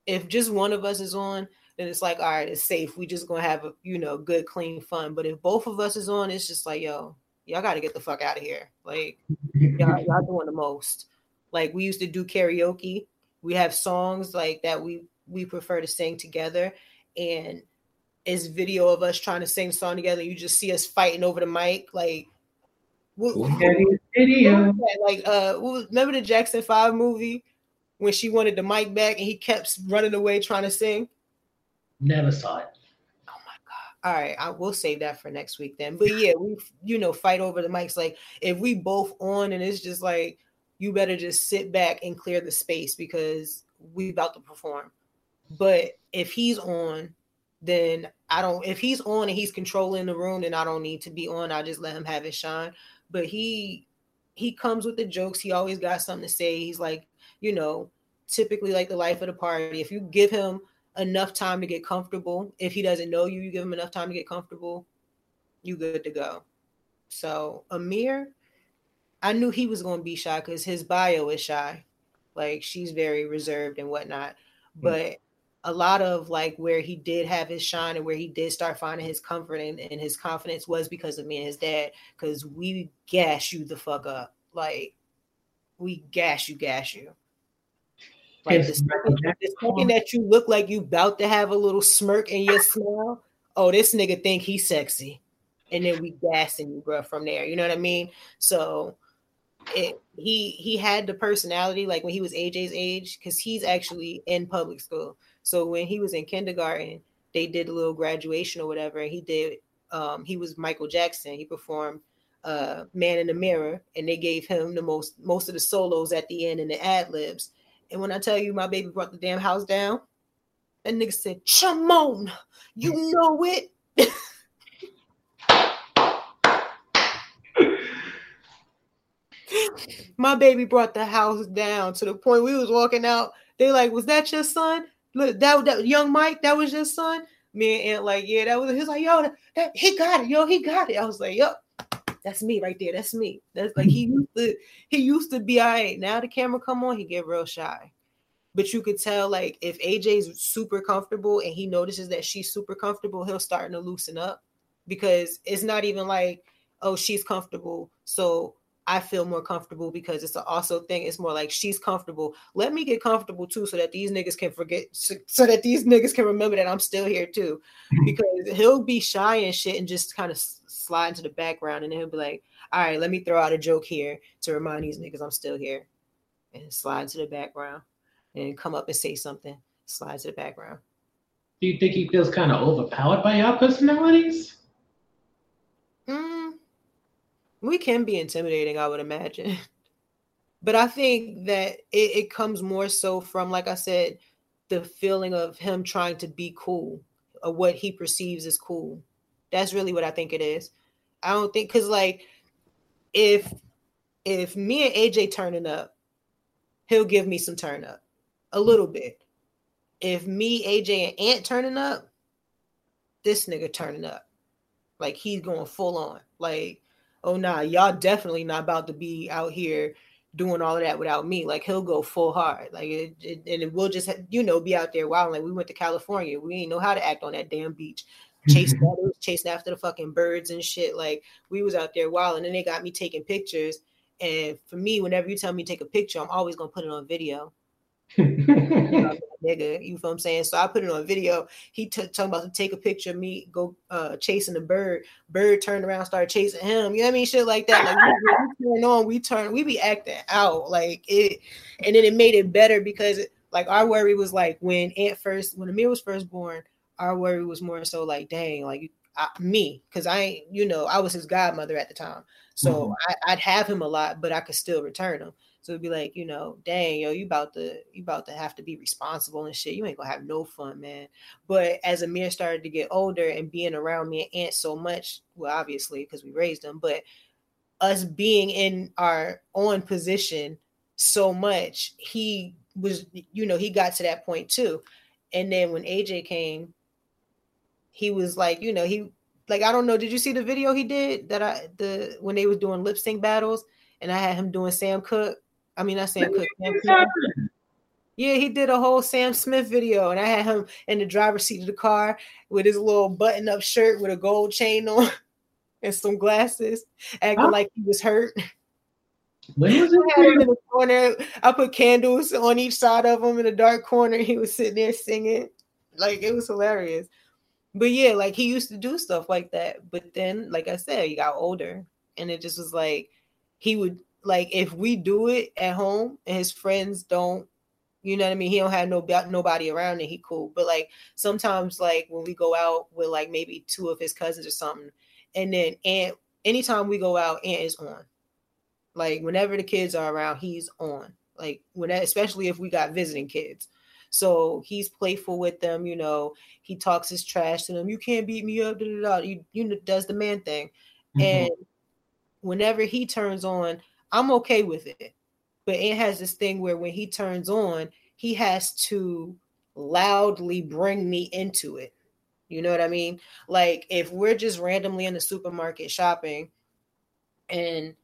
S1: if just one of us is on then it's like all right it's safe we just gonna have a you know good clean fun but if both of us is on it's just like yo y'all got to get the fuck out of here like y'all, y'all doing the most Like we used to do karaoke. We have songs like that we we prefer to sing together, and it's video of us trying to sing song together. You just see us fighting over the mic, like.
S2: Video.
S1: Like uh, remember the Jackson Five movie when she wanted the mic back and he kept running away trying to sing?
S2: Never saw it. Oh my god!
S1: All right, I will save that for next week then. But yeah, we you know fight over the mics. Like if we both on and it's just like you better just sit back and clear the space because we about to perform. But if he's on, then I don't. If he's on and he's controlling the room, then I don't need to be on. I just let him have his shine. But he he comes with the jokes. He always got something to say. He's like you know typically like the life of the party. If you give him enough time to get comfortable. If he doesn't know you, you give him enough time to get comfortable, you good to go. So Amir, I knew he was going to be shy because his bio is shy. Like she's very reserved and whatnot. Mm-hmm. But a lot of like where he did have his shine and where he did start finding his comfort and, and his confidence was because of me and his dad. Because we gash you the fuck up. Like we gash you, gash you. Like the second, the second that you look like you about to have a little smirk in your smile, oh, this nigga think he's sexy. And then we gassing you, bro, from there. You know what I mean? So it, he he had the personality like when he was AJ's age, because he's actually in public school. So when he was in kindergarten, they did a little graduation or whatever, he did um he was Michael Jackson. He performed uh Man in the Mirror, and they gave him the most most of the solos at the end and the ad libs. And when I tell you my baby brought the damn house down, that nigga said, Chamon, you know it. my baby brought the house down to the point we was walking out. They like, was that your son? Look, that that young Mike, that was your son. Me and Ant like, yeah, that was. He's like, yo, that, that, he got it, yo, he got it. I was like, yep, that's me right there. That's me. That's like he used to he used to be all right. Now the camera come on, he get real shy. But you could tell like if AJ's super comfortable and he notices that she's super comfortable, he'll start to loosen up because it's not even like, oh, she's comfortable. So I feel more comfortable because it's also thing. It's more like she's comfortable. Let me get comfortable too, so that these niggas can forget, so, so that these niggas can remember that I'm still here too. Because he'll be shy and shit and just kind of slide into the background, and he'll be like, "All right, let me throw out a joke here to remind these niggas I'm still here," and slide into the background, and come up and say something, slide to the background.
S2: Do you think he feels kind of overpowered by your personalities?
S1: Mm, we can be intimidating, I would imagine. But I think that it, it comes more so from, like I said, the feeling of him trying to be cool or what he perceives as cool. That's really what I think it is. I don't think because like if if me and AJ turning up, he'll give me some turn up a little bit. If me, AJ, and Ant turning up, this nigga turning up. Like he's going full on. Like, oh nah, y'all definitely not about to be out here doing all of that without me. Like he'll go full hard. Like it, it and it will just you know be out there wild. Like we went to California. We ain't know how to act on that damn beach chasing mm-hmm. chasing after the fucking birds and shit. Like we was out there wild, and then they got me taking pictures. And for me, whenever you tell me to take a picture, I'm always gonna put it on video. nigga, you feel what I'm saying? So I put it on video. He t- talking about to take a picture of me go uh chasing the bird. Bird turned around, started chasing him. You know what I mean? Shit like that. Like we, we turn on, we turn, we be acting out like it, and then it made it better because like our worry was like when Ant first, when Amir was first born, our worry was more so like, dang, like I, me, because I ain't, you know, I was his godmother at the time, so mm-hmm. I, I'd have him a lot, but I could still return him. So it'd be like, you know, dang, yo, you about to you about to have to be responsible and shit. You ain't gonna have no fun, man. But as Amir started to get older and being around me and Ant so much, well, obviously because we raised him, but us being in our own position so much, he was, you know, he got to that point too. And then when AJ came, he was like, you know, he like I don't know. Did you see the video he did that I the when they was doing lip sync battles and I had him doing Sam Cooke? I mean, not Sam Cooke. Yeah, he did a whole Sam Smith video, and I had him in the driver's seat of the car with his little button-up shirt with a gold chain on and some glasses, acting like he was hurt.
S2: When was
S1: I had him in the corner. I put candles on each side of him in a dark corner. He was sitting there singing. Like it was hilarious. But yeah, like he used to do stuff like that. But then, like I said, he got older and it just was like he would like if we do it at home and his friends don't you know what I mean? He don't have no nobody around and he cool. But like sometimes like when we go out with like maybe two of his cousins or something, and then Ant anytime we go out, Ant is on. Like whenever the kids are around, he's on. Like when especially if we got visiting kids. So he's playful with them, you know. He talks his trash to them. You can't beat me up. Da, da, da. You you know, does the man thing.
S2: Mhm.
S1: And whenever he turns on, I'm okay with it. But it has this thing where when he turns on, he has to loudly bring me into it. You know what I mean? Like if we're just randomly in the supermarket shopping and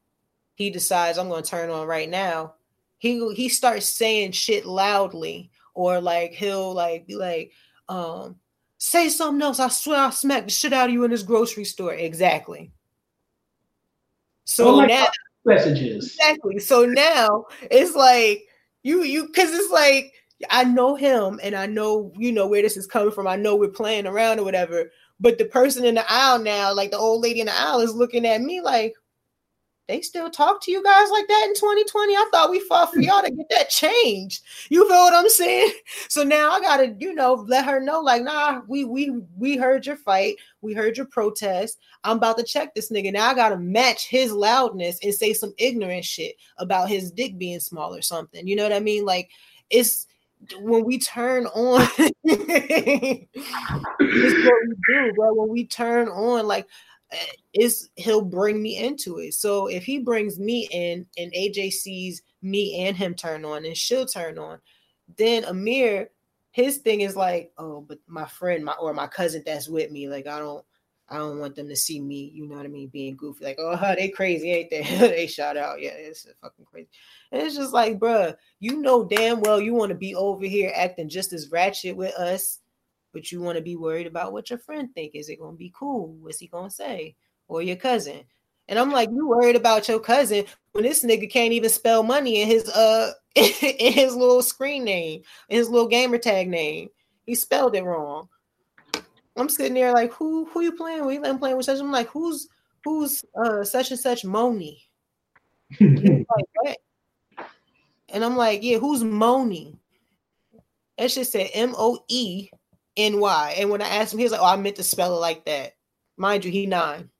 S1: he decides I'm going to turn on right now, he he starts saying shit loudly or like he'll like be like um say something else. I swear I'll smack the shit out of you in this grocery store. Exactly. So
S2: Oh my
S1: now
S2: Messages.
S1: exactly. So now it's like you you because it's like I know him and I know you know where this is coming from. I know we're playing around or whatever. But the person in the aisle now, like the old lady in the aisle, is looking at me like they still talk to you guys like that in 2020. I thought we fought for y'all to get that changed. You feel what I'm saying? So now I gotta, you know, let her know, like, nah, we we we heard your fight, we heard your protest. I'm about to check this nigga. Now I gotta match his loudness and say some ignorant shit about his dick being small or something. You know what I mean? Like it's when we turn on it's what we do, bro. When we turn on, like is he'll bring me into it. So if he brings me in and AJ sees me and him turn on and she'll turn on, then Amir, his thing is like, oh, but my friend, my or my cousin that's with me, like I don't I don't want them to see me, you know what I mean, being goofy, like, oh, they crazy, ain't they? they shout out. Yeah, it's fucking crazy. And it's just like, bruh, you know damn well you want to be over here acting just as ratchet with us but you want to be worried about what your friend think. Is it gonna be cool? What's he gonna say? Or your cousin? And I'm like, you worried about your cousin when this nigga can't even spell money in his uh in his little screen name, in his little gamer tag name. He spelled it wrong. I'm sitting there like, who who you playing with? I'm playing with such. I'm like, who's who's uh such and such Moni? And like, what? And I'm like, yeah, who's Moni? That shit said M O E N Y. And when I asked him, he was like, Oh, I meant to spell it like that. Mind you, he nine.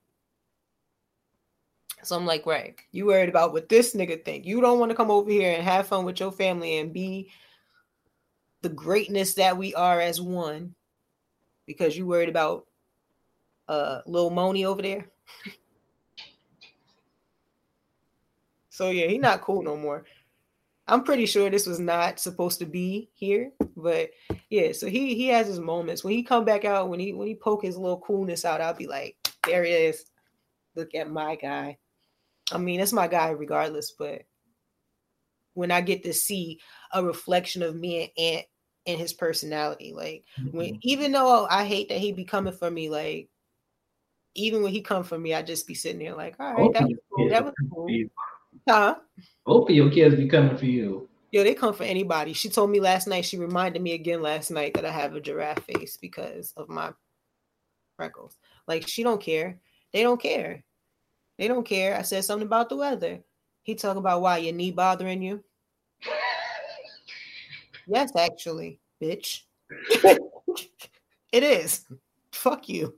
S1: So I'm like, right, you worried about what this nigga think. You don't want to come over here and have fun with your family and be the greatness that we are as one because you worried about uh little Moni over there. so yeah, he not cool no more. I'm pretty sure this was not supposed to be here, but yeah. So he he has his moments when he come back out when he when he poke his little coolness out. I'll be like, there he is. Look at my guy. I mean, it's my guy regardless, but when I get to see a reflection of me and Ant and his personality, like when even though I hate that he be coming for me, like even when he come for me, I just be sitting there like, all right, that was cool. That was cool. Huh?
S2: Both of your kids be coming for you.
S1: Yo, they come for anybody. She told me last night, she reminded me again last night that I have a giraffe face because of my freckles. Like she don't care. They don't care. They don't care. I said something about the weather. He talking about why your knee bothering you. yes, actually, bitch. it is. Fuck you.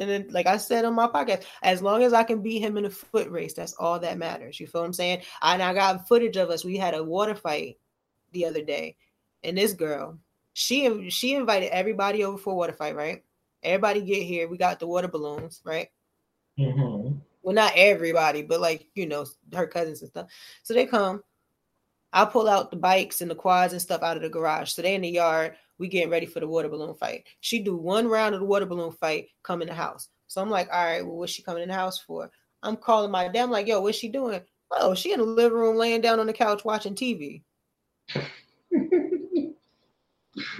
S1: And then, like I said on my podcast, as long as I can beat him in a foot race, that's all that matters. You feel what I'm saying? And I got footage of us. We had a water fight the other day, and this girl, she she invited everybody over for a water fight, right? Everybody get here. We got the water balloons, right?
S2: Mm-hmm.
S1: Well, not everybody, but like you know, her cousins and stuff. So they come. I pull out the bikes and the quads and stuff out of the garage. So they in the yard. We getting ready for the water balloon fight. She do one round of the water balloon fight, come in the house. So I'm like, all right, well, what's she coming in the house for? I'm calling my dad. I'm like, yo, what's she doing? Oh, she in the living room laying down on the couch watching TV.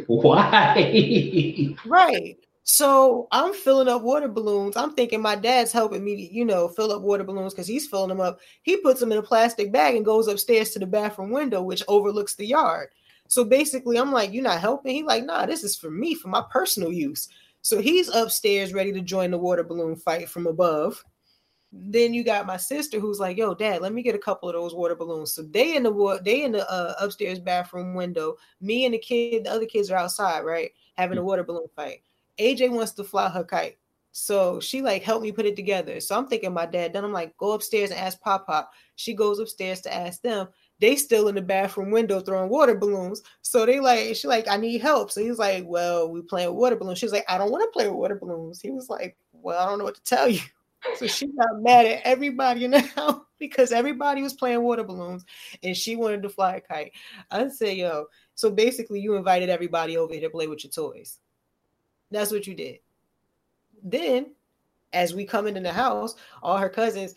S2: Why?
S1: Right. So I'm filling up water balloons. I'm thinking my dad's helping me, you know, fill up water balloons because he's filling them up. He puts them in a plastic bag and goes upstairs to the bathroom window, which overlooks the yard. So basically, I'm like, "You're not helping." He like, "Nah, this is for me, for my personal use." So he's upstairs ready to join the water balloon fight from above. Then you got my sister who's like, "Yo, dad, let me get a couple of those water balloons." So they in the they in the uh, upstairs bathroom window. Me and the kid, the other kids are outside, right, having a water balloon fight. AJ wants to fly her kite. So she like helped me put it together. So I'm thinking my dad. Then I'm like, go upstairs and ask Pop Pop. She goes upstairs to ask them. They still in the bathroom window throwing water balloons. So they like, she like, I need help. So he's like, Well, we playing water balloons. She's like, I don't want to play with water balloons. He was like, Well, I don't know what to tell you. So she got mad at everybody house because everybody was playing water balloons and she wanted to fly a kite. I said, Yo, so basically you invited everybody over here to play with your toys. That's what you did. Then, as we come into the house, all her cousins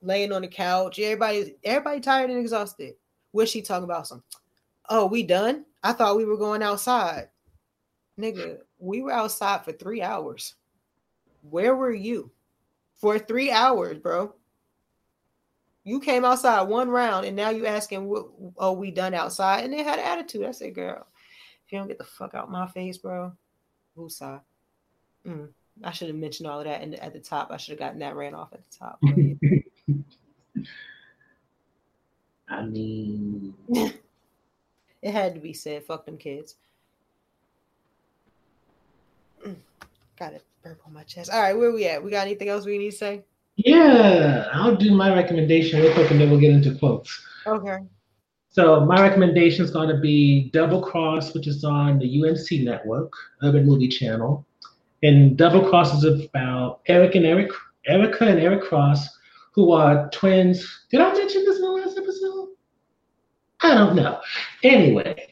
S1: laying on the couch. Everybody, everybody tired and exhausted. What's she talking about? Some, oh, we done? I thought we were going outside. Nigga, we were outside for three hours. Where were you? For three hours, bro. You came outside one round and now you asking, what, oh, we done outside? And they had attitude. I said, girl, if you don't get the fuck out my face, bro, Woosah. Mm, I should have mentioned all of that in the, at the top. I should have gotten that ran off at the top.
S2: I mean,
S1: it had to be said. Fuck them kids. Got it burp on my chest. All right, where we at? We got anything else we need to say?
S2: Yeah, I'll do my recommendation real quick and then we'll get into quotes.
S1: Okay.
S2: So my recommendation is going to be Double Cross, which is on the UMC network, Urban Movie Channel. And Double Cross is about Eric and Eric, Erica and Eric Cross, who are twins. Did I mention this in the last episode? I don't know. Anyway.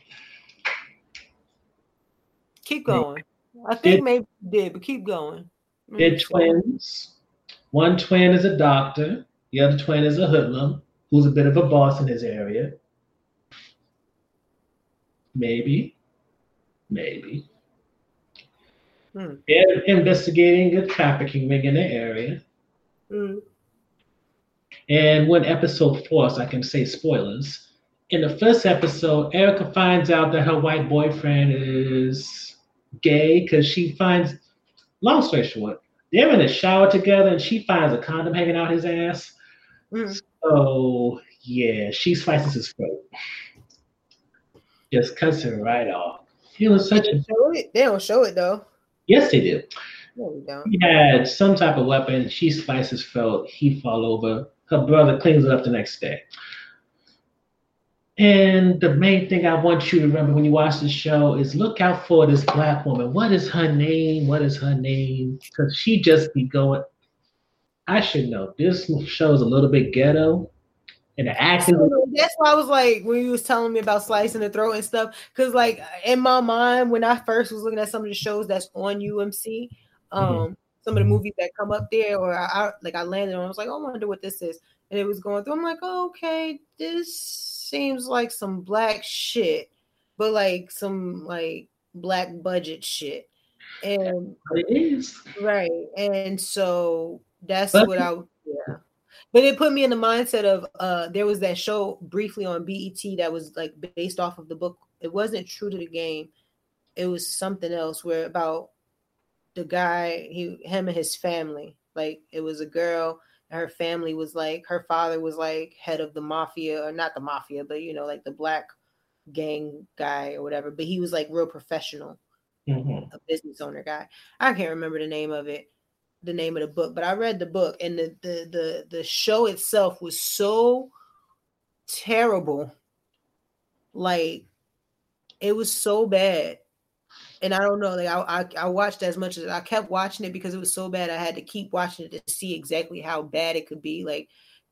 S1: Keep going. I think it, maybe did, but keep going.
S2: They're twins. One twin is a doctor. The other twin is a hoodlum who's a bit of a boss in his area. Maybe. Maybe. Hmm. They're investigating a trafficking ring in the area. Hmm. And when episode four, so I can say spoilers. In the first episode, Erica finds out that her white boyfriend is gay because she finds, long story short, they're in the shower together and she finds a condom hanging out his ass. Mm. So, yeah, she slices his throat just cuts it right off. He was such a.
S1: They don't show it though.
S2: Yes, they do. No, don't. He had some type of weapon. She slices felt. He fall over. Her brother cleans it up the next day. And the main thing I want you to remember when you watch the show is look out for this black woman. What is her name? What is her name? Because she just be going. I should know. This show is a little bit ghetto, and the.
S1: So that's why I was like, when you was telling me about slicing the throat and stuff, because like in my mind, when I first was looking at some of the shows that's on UMC, um, mm-hmm. some of the movies that come up there, or I, I like I landed on, I was like, oh, I wonder what this is, and it was going through. I'm like, oh, okay, this seems like some black shit, but like some like black budget shit, and
S2: it is
S1: right, and so that's but- what I but it put me in the mindset of uh there was that show briefly on BET that was like based off of the book. It wasn't true to the game. It was something else where about the guy, he him and his family. Like it was a girl and her family was like her father was like head of the mafia or not the mafia, but you know, like the black gang guy or whatever. But he was like real professional, mm-hmm. a business owner guy. I can't remember the name of it the name of the book, but I read the book and the the the, the show itself was so terrible. Like it was so bad. And I don't know, like I, I, I watched as much as I kept watching it because it was so bad. I had to keep watching it to see exactly how bad it could be. Like,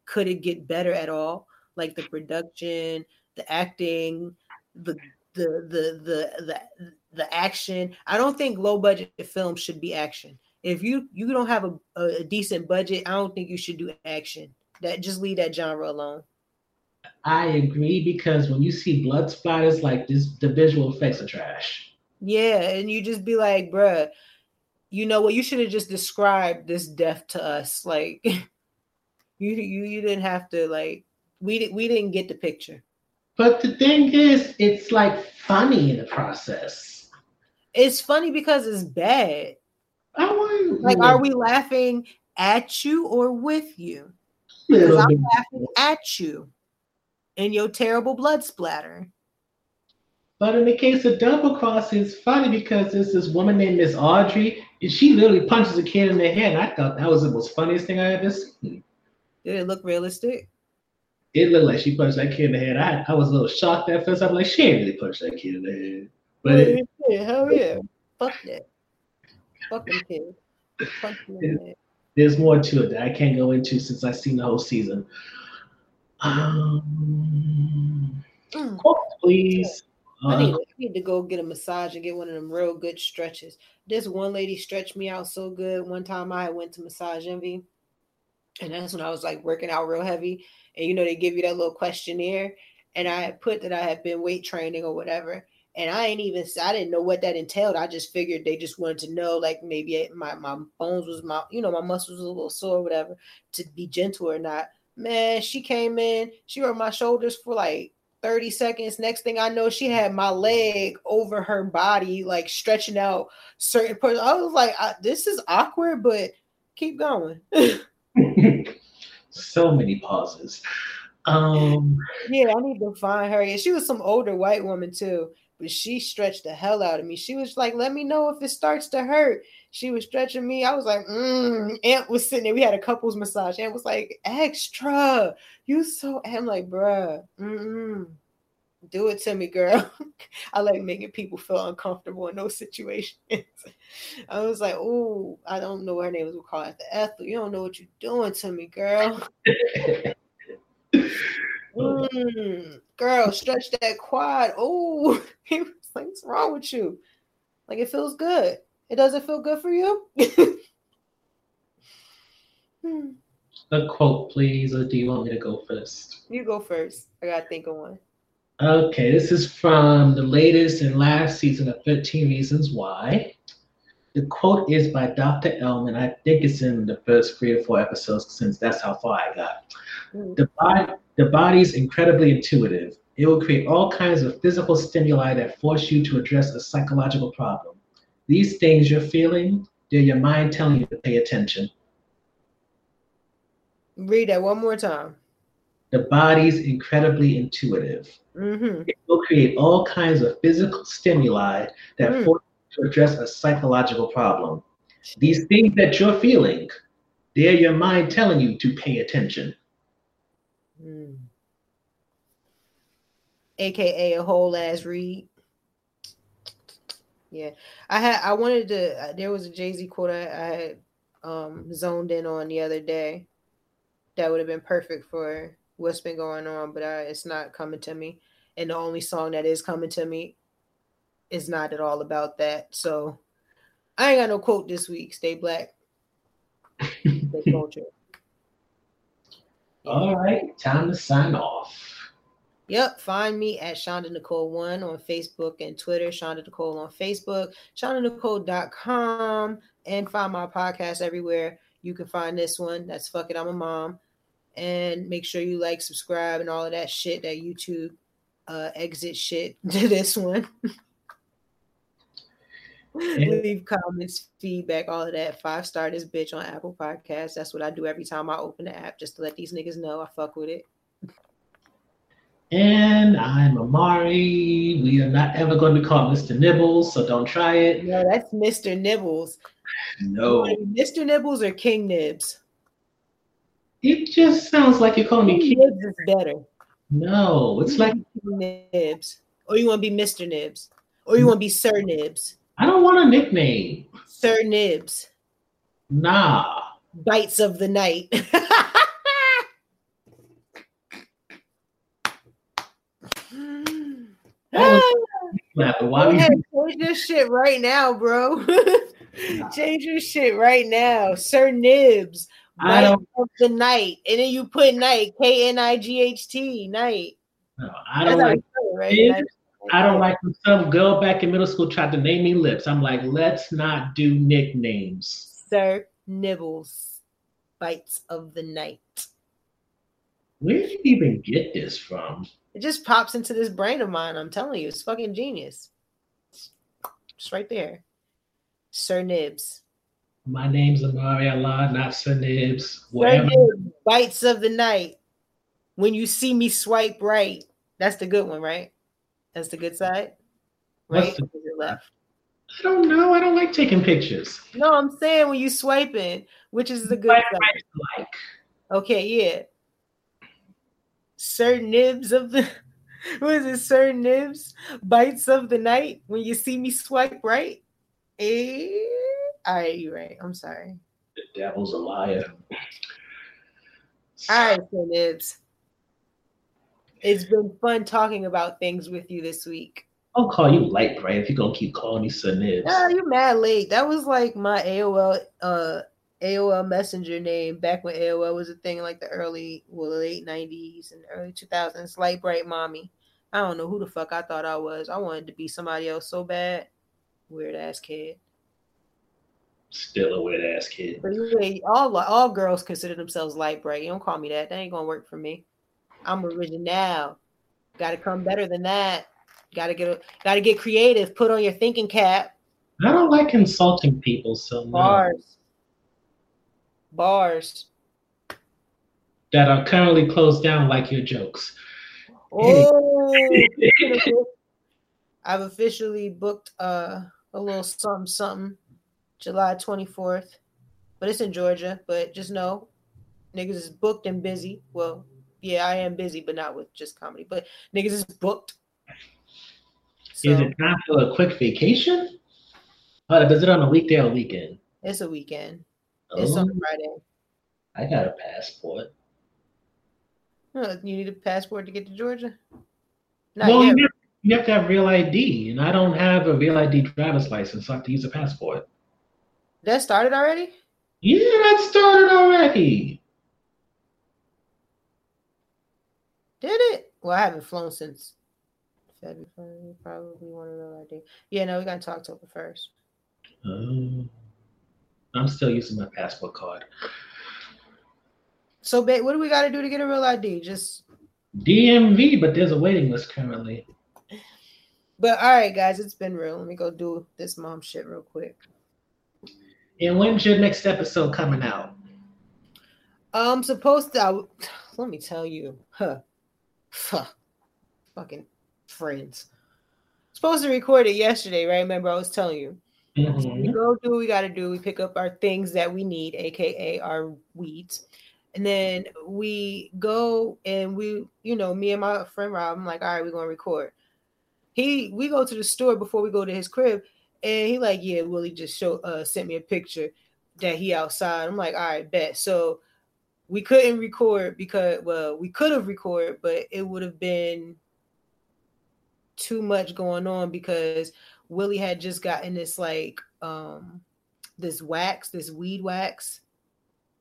S1: could it get better at all? Like the production, the acting, the the the the the, the action. I don't think low budget film should be action if you you don't have a, a decent budget, I don't think you should do action. That just leave that genre alone.
S2: I agree because when you see blood splatters like this, the visual effects are trash.
S1: Yeah, and you just be like, bruh, you know what? You should have just described this death to us. Like you, you, you didn't have to like we we didn't get the picture.
S2: But the thing is, it's like funny in the process.
S1: It's funny because it's bad. Like, are we laughing at you or with you? Because I'm laughing at you and your terrible blood splatter.
S2: But in the case of Double Cross, it's funny because there's this woman named Miss Audrey, and she literally punches a kid in the head. And I thought that was the most funniest thing I ever seen.
S1: Did it look realistic?
S2: It looked like she punched that kid in the head. I, I was a little shocked at first. I'm like, she ain't really punched that kid in the head. But it,
S1: yeah, hell yeah. Fuck that. Fuck them kids. Punch them in the head.
S2: there's more to it that I can't go into since I've seen the whole season. Um,
S1: Mm.
S2: please.
S1: I
S2: Uh,
S1: need, I need to go get a massage and get one of them real good stretches. This one lady stretched me out so good. One time I went to Massage Envy, and that's when I was like working out real heavy. And you know, they give you that little questionnaire, and I put that I had been weight training or whatever. And I ain't even, I didn't know what that entailed. I just figured they just wanted to know, like maybe my, my bones was my, you know, my muscles was a little sore, or whatever, to be gentle or not. Man, she came in, she rubbed my shoulders for like 30 seconds. Next thing I know, she had my leg over her body, like stretching out certain parts. I was like, I, this is awkward, but keep going.
S2: so many pauses. Um,
S1: yeah, I need to find her. And she was some older white woman too, but she stretched the hell out of me. She was like, let me know if it starts to hurt. She was stretching me. I was like, mm. Ant was sitting there. We had a couples massage. Ant was like, extra. You so, I'm like, bruh, mm-mm. do it to me, girl. I like making people feel uncomfortable in those situations. I was like, oh, I don't know what her name was. We'll call the Ethel. You don't know what you're doing to me, girl. Mm, girl, stretch that quad. Oh, he was like, what's wrong with you? Like, it feels good. It doesn't feel good for you? Hmm,
S2: a quote, please, or do you want me to go first?
S1: you go first. I gotta think of one.
S2: Okay, this is from the latest and last season of 13 Reasons Why. The quote is by Dr. Ellman. I think it's in the first three or four episodes since that's how far I got.
S1: Mm.
S2: The, body, the body's incredibly intuitive. It will create all kinds of physical stimuli that force you to address a psychological problem. These things you're feeling, they're your mind telling you to pay attention.
S1: Read that one more time.
S2: The body's incredibly intuitive.
S1: Mm-hmm.
S2: It will create all kinds of physical stimuli that
S1: Mm.
S2: force you to address a psychological problem. These things that you're feeling, they're your mind telling you to pay attention.
S1: Mm. AKA a whole ass read. Yeah, I had. I wanted to. uh, There was a Jay Z quote I, I had um, zoned in on the other day. That would have been perfect for what's been going on, but I, it's not coming to me. And the only song that is coming to me is not at all about that. So I ain't got no quote this week. Stay black. Stay culture.
S2: All right, time to sign off.
S1: Yep, find me at Shonda Nicole One on Facebook and Twitter. Shonda Nicole on Facebook, ShondaNicole.com, and find my podcast everywhere. You can find this one. That's Fuck It, I'm a Mom. And make sure you like, subscribe, and all of that shit that YouTube uh exit shit to this one. Leave comments, feedback, all of that. Five star this bitch on Apple Podcasts. That's what I do every time I open the app, just to let these niggas know I fuck with it.
S2: And I'm Amari. We are not ever going to be called Mr. Nibbles, so don't try it.
S1: No, that's Mr. Nibbles.
S2: No,
S1: Mr. Nibbles or King Nibs?
S2: it just sounds like you're calling me
S1: King
S2: King.
S1: Nibs is better.
S2: No, it's like
S1: King Nibs. Or you want to be Mr. Nibs. Or you want to be Sir Nibs.
S2: I don't want a nickname.
S1: Sir Nibs.
S2: Nah.
S1: Bites of the night.
S2: Why
S1: change your shit right now, bro. change your shit right now. Sir Nibs.
S2: Don't.
S1: of the night. And then you put night. K N I G H T. Night.
S2: No, I don't like.
S1: it, right?
S2: I don't like when some girl back in middle school tried to name me lips. I'm like, let's not do nicknames.
S1: Sir Nibbles, bites of the night.
S2: Where did you even get this from?
S1: It just pops into this brain of mine. I'm telling you, it's fucking genius. It's right there. Sir Nibs.
S2: My name's Amari Allah, not Sir Nibs.
S1: Sir
S2: Whatever.
S1: Nibs, bites of the night. When you see me swipe right, that's the good one, right? That's the good side, right?
S2: The-
S1: left?
S2: I don't know. I don't like taking pictures.
S1: No, I'm saying when you swiping, which is the good side.
S2: right, like.
S1: Okay, yeah. Sir Nibs of the what is it? Sir Nibs bites of the night. When you see me swipe right. Eh, all right, you're right. I'm sorry.
S2: The devil's a liar.
S1: All right, Sir Nibs. It's been fun talking about things with you this week.
S2: I'll call you light bright if you're gonna keep calling me Sir Nibs.
S1: Ah, you mad late. That was like my AOL uh AOL messenger name back when AOL was a thing like the early well late 90s and early 2000s. Light bright mommy. I don't know who the fuck I thought I was. I wanted to be somebody else so bad. Weird ass kid.
S2: Still a weird ass kid.
S1: But yeah, all all girls consider themselves light bright. You don't call me that. That ain't gonna work for me. I'm original. Gotta come better than that. Gotta get gotta get creative. Put on your thinking cap.
S2: I don't like insulting people so much
S1: Bars. Bars.
S2: that are currently closed down like your jokes.
S1: Oh, I've officially booked uh, a little something something July 24th, but it's in Georgia. But just know, niggas is booked and busy. Well, yeah, I am busy, but not with just comedy. But niggas is booked. So
S2: Is it time for a quick vacation? Oh, is it on a weekday or weekend?
S1: it's a weekend. It's on
S2: Oh,
S1: Friday.
S2: I got a passport.
S1: Huh, you need a passport to get to Georgia? Not
S2: well,
S1: yet.
S2: you have, you have to have real ID, and I don't have a real ID driver's license, so I have to use a passport.
S1: That started already?
S2: Yeah, that started already.
S1: Did it? Well, I haven't flown since February. Probably want to know ID. Yeah, no, we talk to first.
S2: Oh, I'm still using my passport card.
S1: So, babe, what do we got to do to get a real ID? Just,
S2: DMV, but there's a waiting list currently.
S1: but all right, guys, it's been real. Let me go do this mom shit real quick.
S2: And when's your next episode coming out?
S1: I'm supposed to. I, let me tell you, huh? Huh. Fucking friends. Supposed to record it yesterday, right? Remember, I was telling you. We
S2: Mhm.
S1: go do what we got to do. We pick up our things that we need, aka our weeds, and then we go and we, you know, me and my friend Rob. I'm like, all right, we're gonna record. He, we go to the store before we go to his crib, and he like, yeah, Willie just show uh sent me a picture that he outside. I'm like, all right, bet. So we couldn't record because, well, we could have recorded, but it would have been too much going on because Willie had just gotten this like um this wax, this weed wax,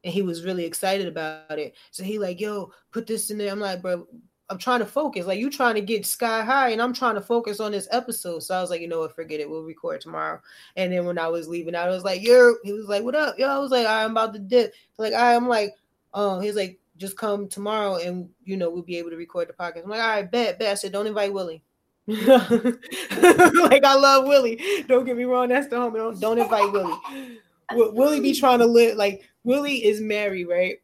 S1: and he was really excited about it. So he like, yo, put this in there. I'm like, bro, I'm trying to focus. Like you trying to get sky high, and I'm trying to focus on this episode. So I was like, you know what, forget it. We'll record tomorrow. And then when I was leaving out, I was like, yo, he was like, what up? Yo, I was like, I'm about to dip. Like, I'm like, um, he's like, just come tomorrow and you know, we'll be able to record the podcast. I'm like, all right, bet, bet. I said, don't invite Willie. like I love Willie. Don't get me wrong, that's the homie. Don't, don't invite Willie. Wi- Willie be trying to live like Willie is married, right?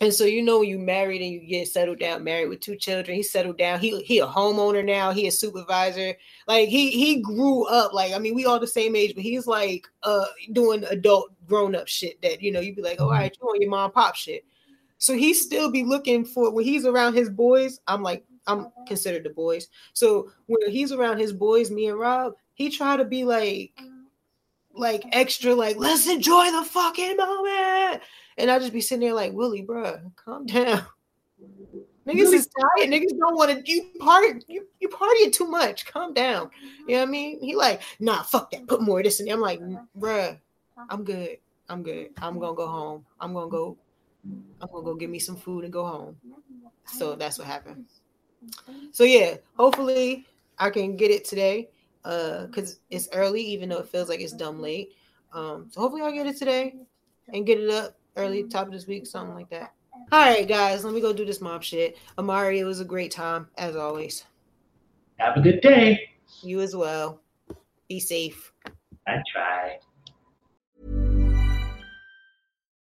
S1: And so you know when you married and you get settled down, married with two children, he settled down. He he a homeowner now. He a supervisor. Like he he grew up. Like I mean, we all the same age, but he's like uh doing adult grown up shit that you know you'd be like, oh, all mm-hmm. right, you on your mom pop shit. So he still be looking for when he's around his boys. I'm like I'm considered the boys. So when he's around his boys, me and Rob, he try to be like like extra like let's enjoy the fucking moment. And I just be sitting there like, Willie, bruh, calm down. Niggas is tired. Niggas don't want to you party you, you partying too much. Calm down. You know what I mean? He like, nah, fuck that. Put more of this in there. I'm like, bruh, I'm good. I'm good. I'm gonna go home. I'm gonna go. I'm gonna go get me some food and go home. So that's what happened. So yeah, hopefully I can get it today uh because it's early even though it feels like it's dumb late um so hopefully i'll get it today and get it up early top of this week something like that all right guys let me go do this mob shit amari it was a great time as always
S2: Have a good day.
S1: you as well be safe
S2: I try.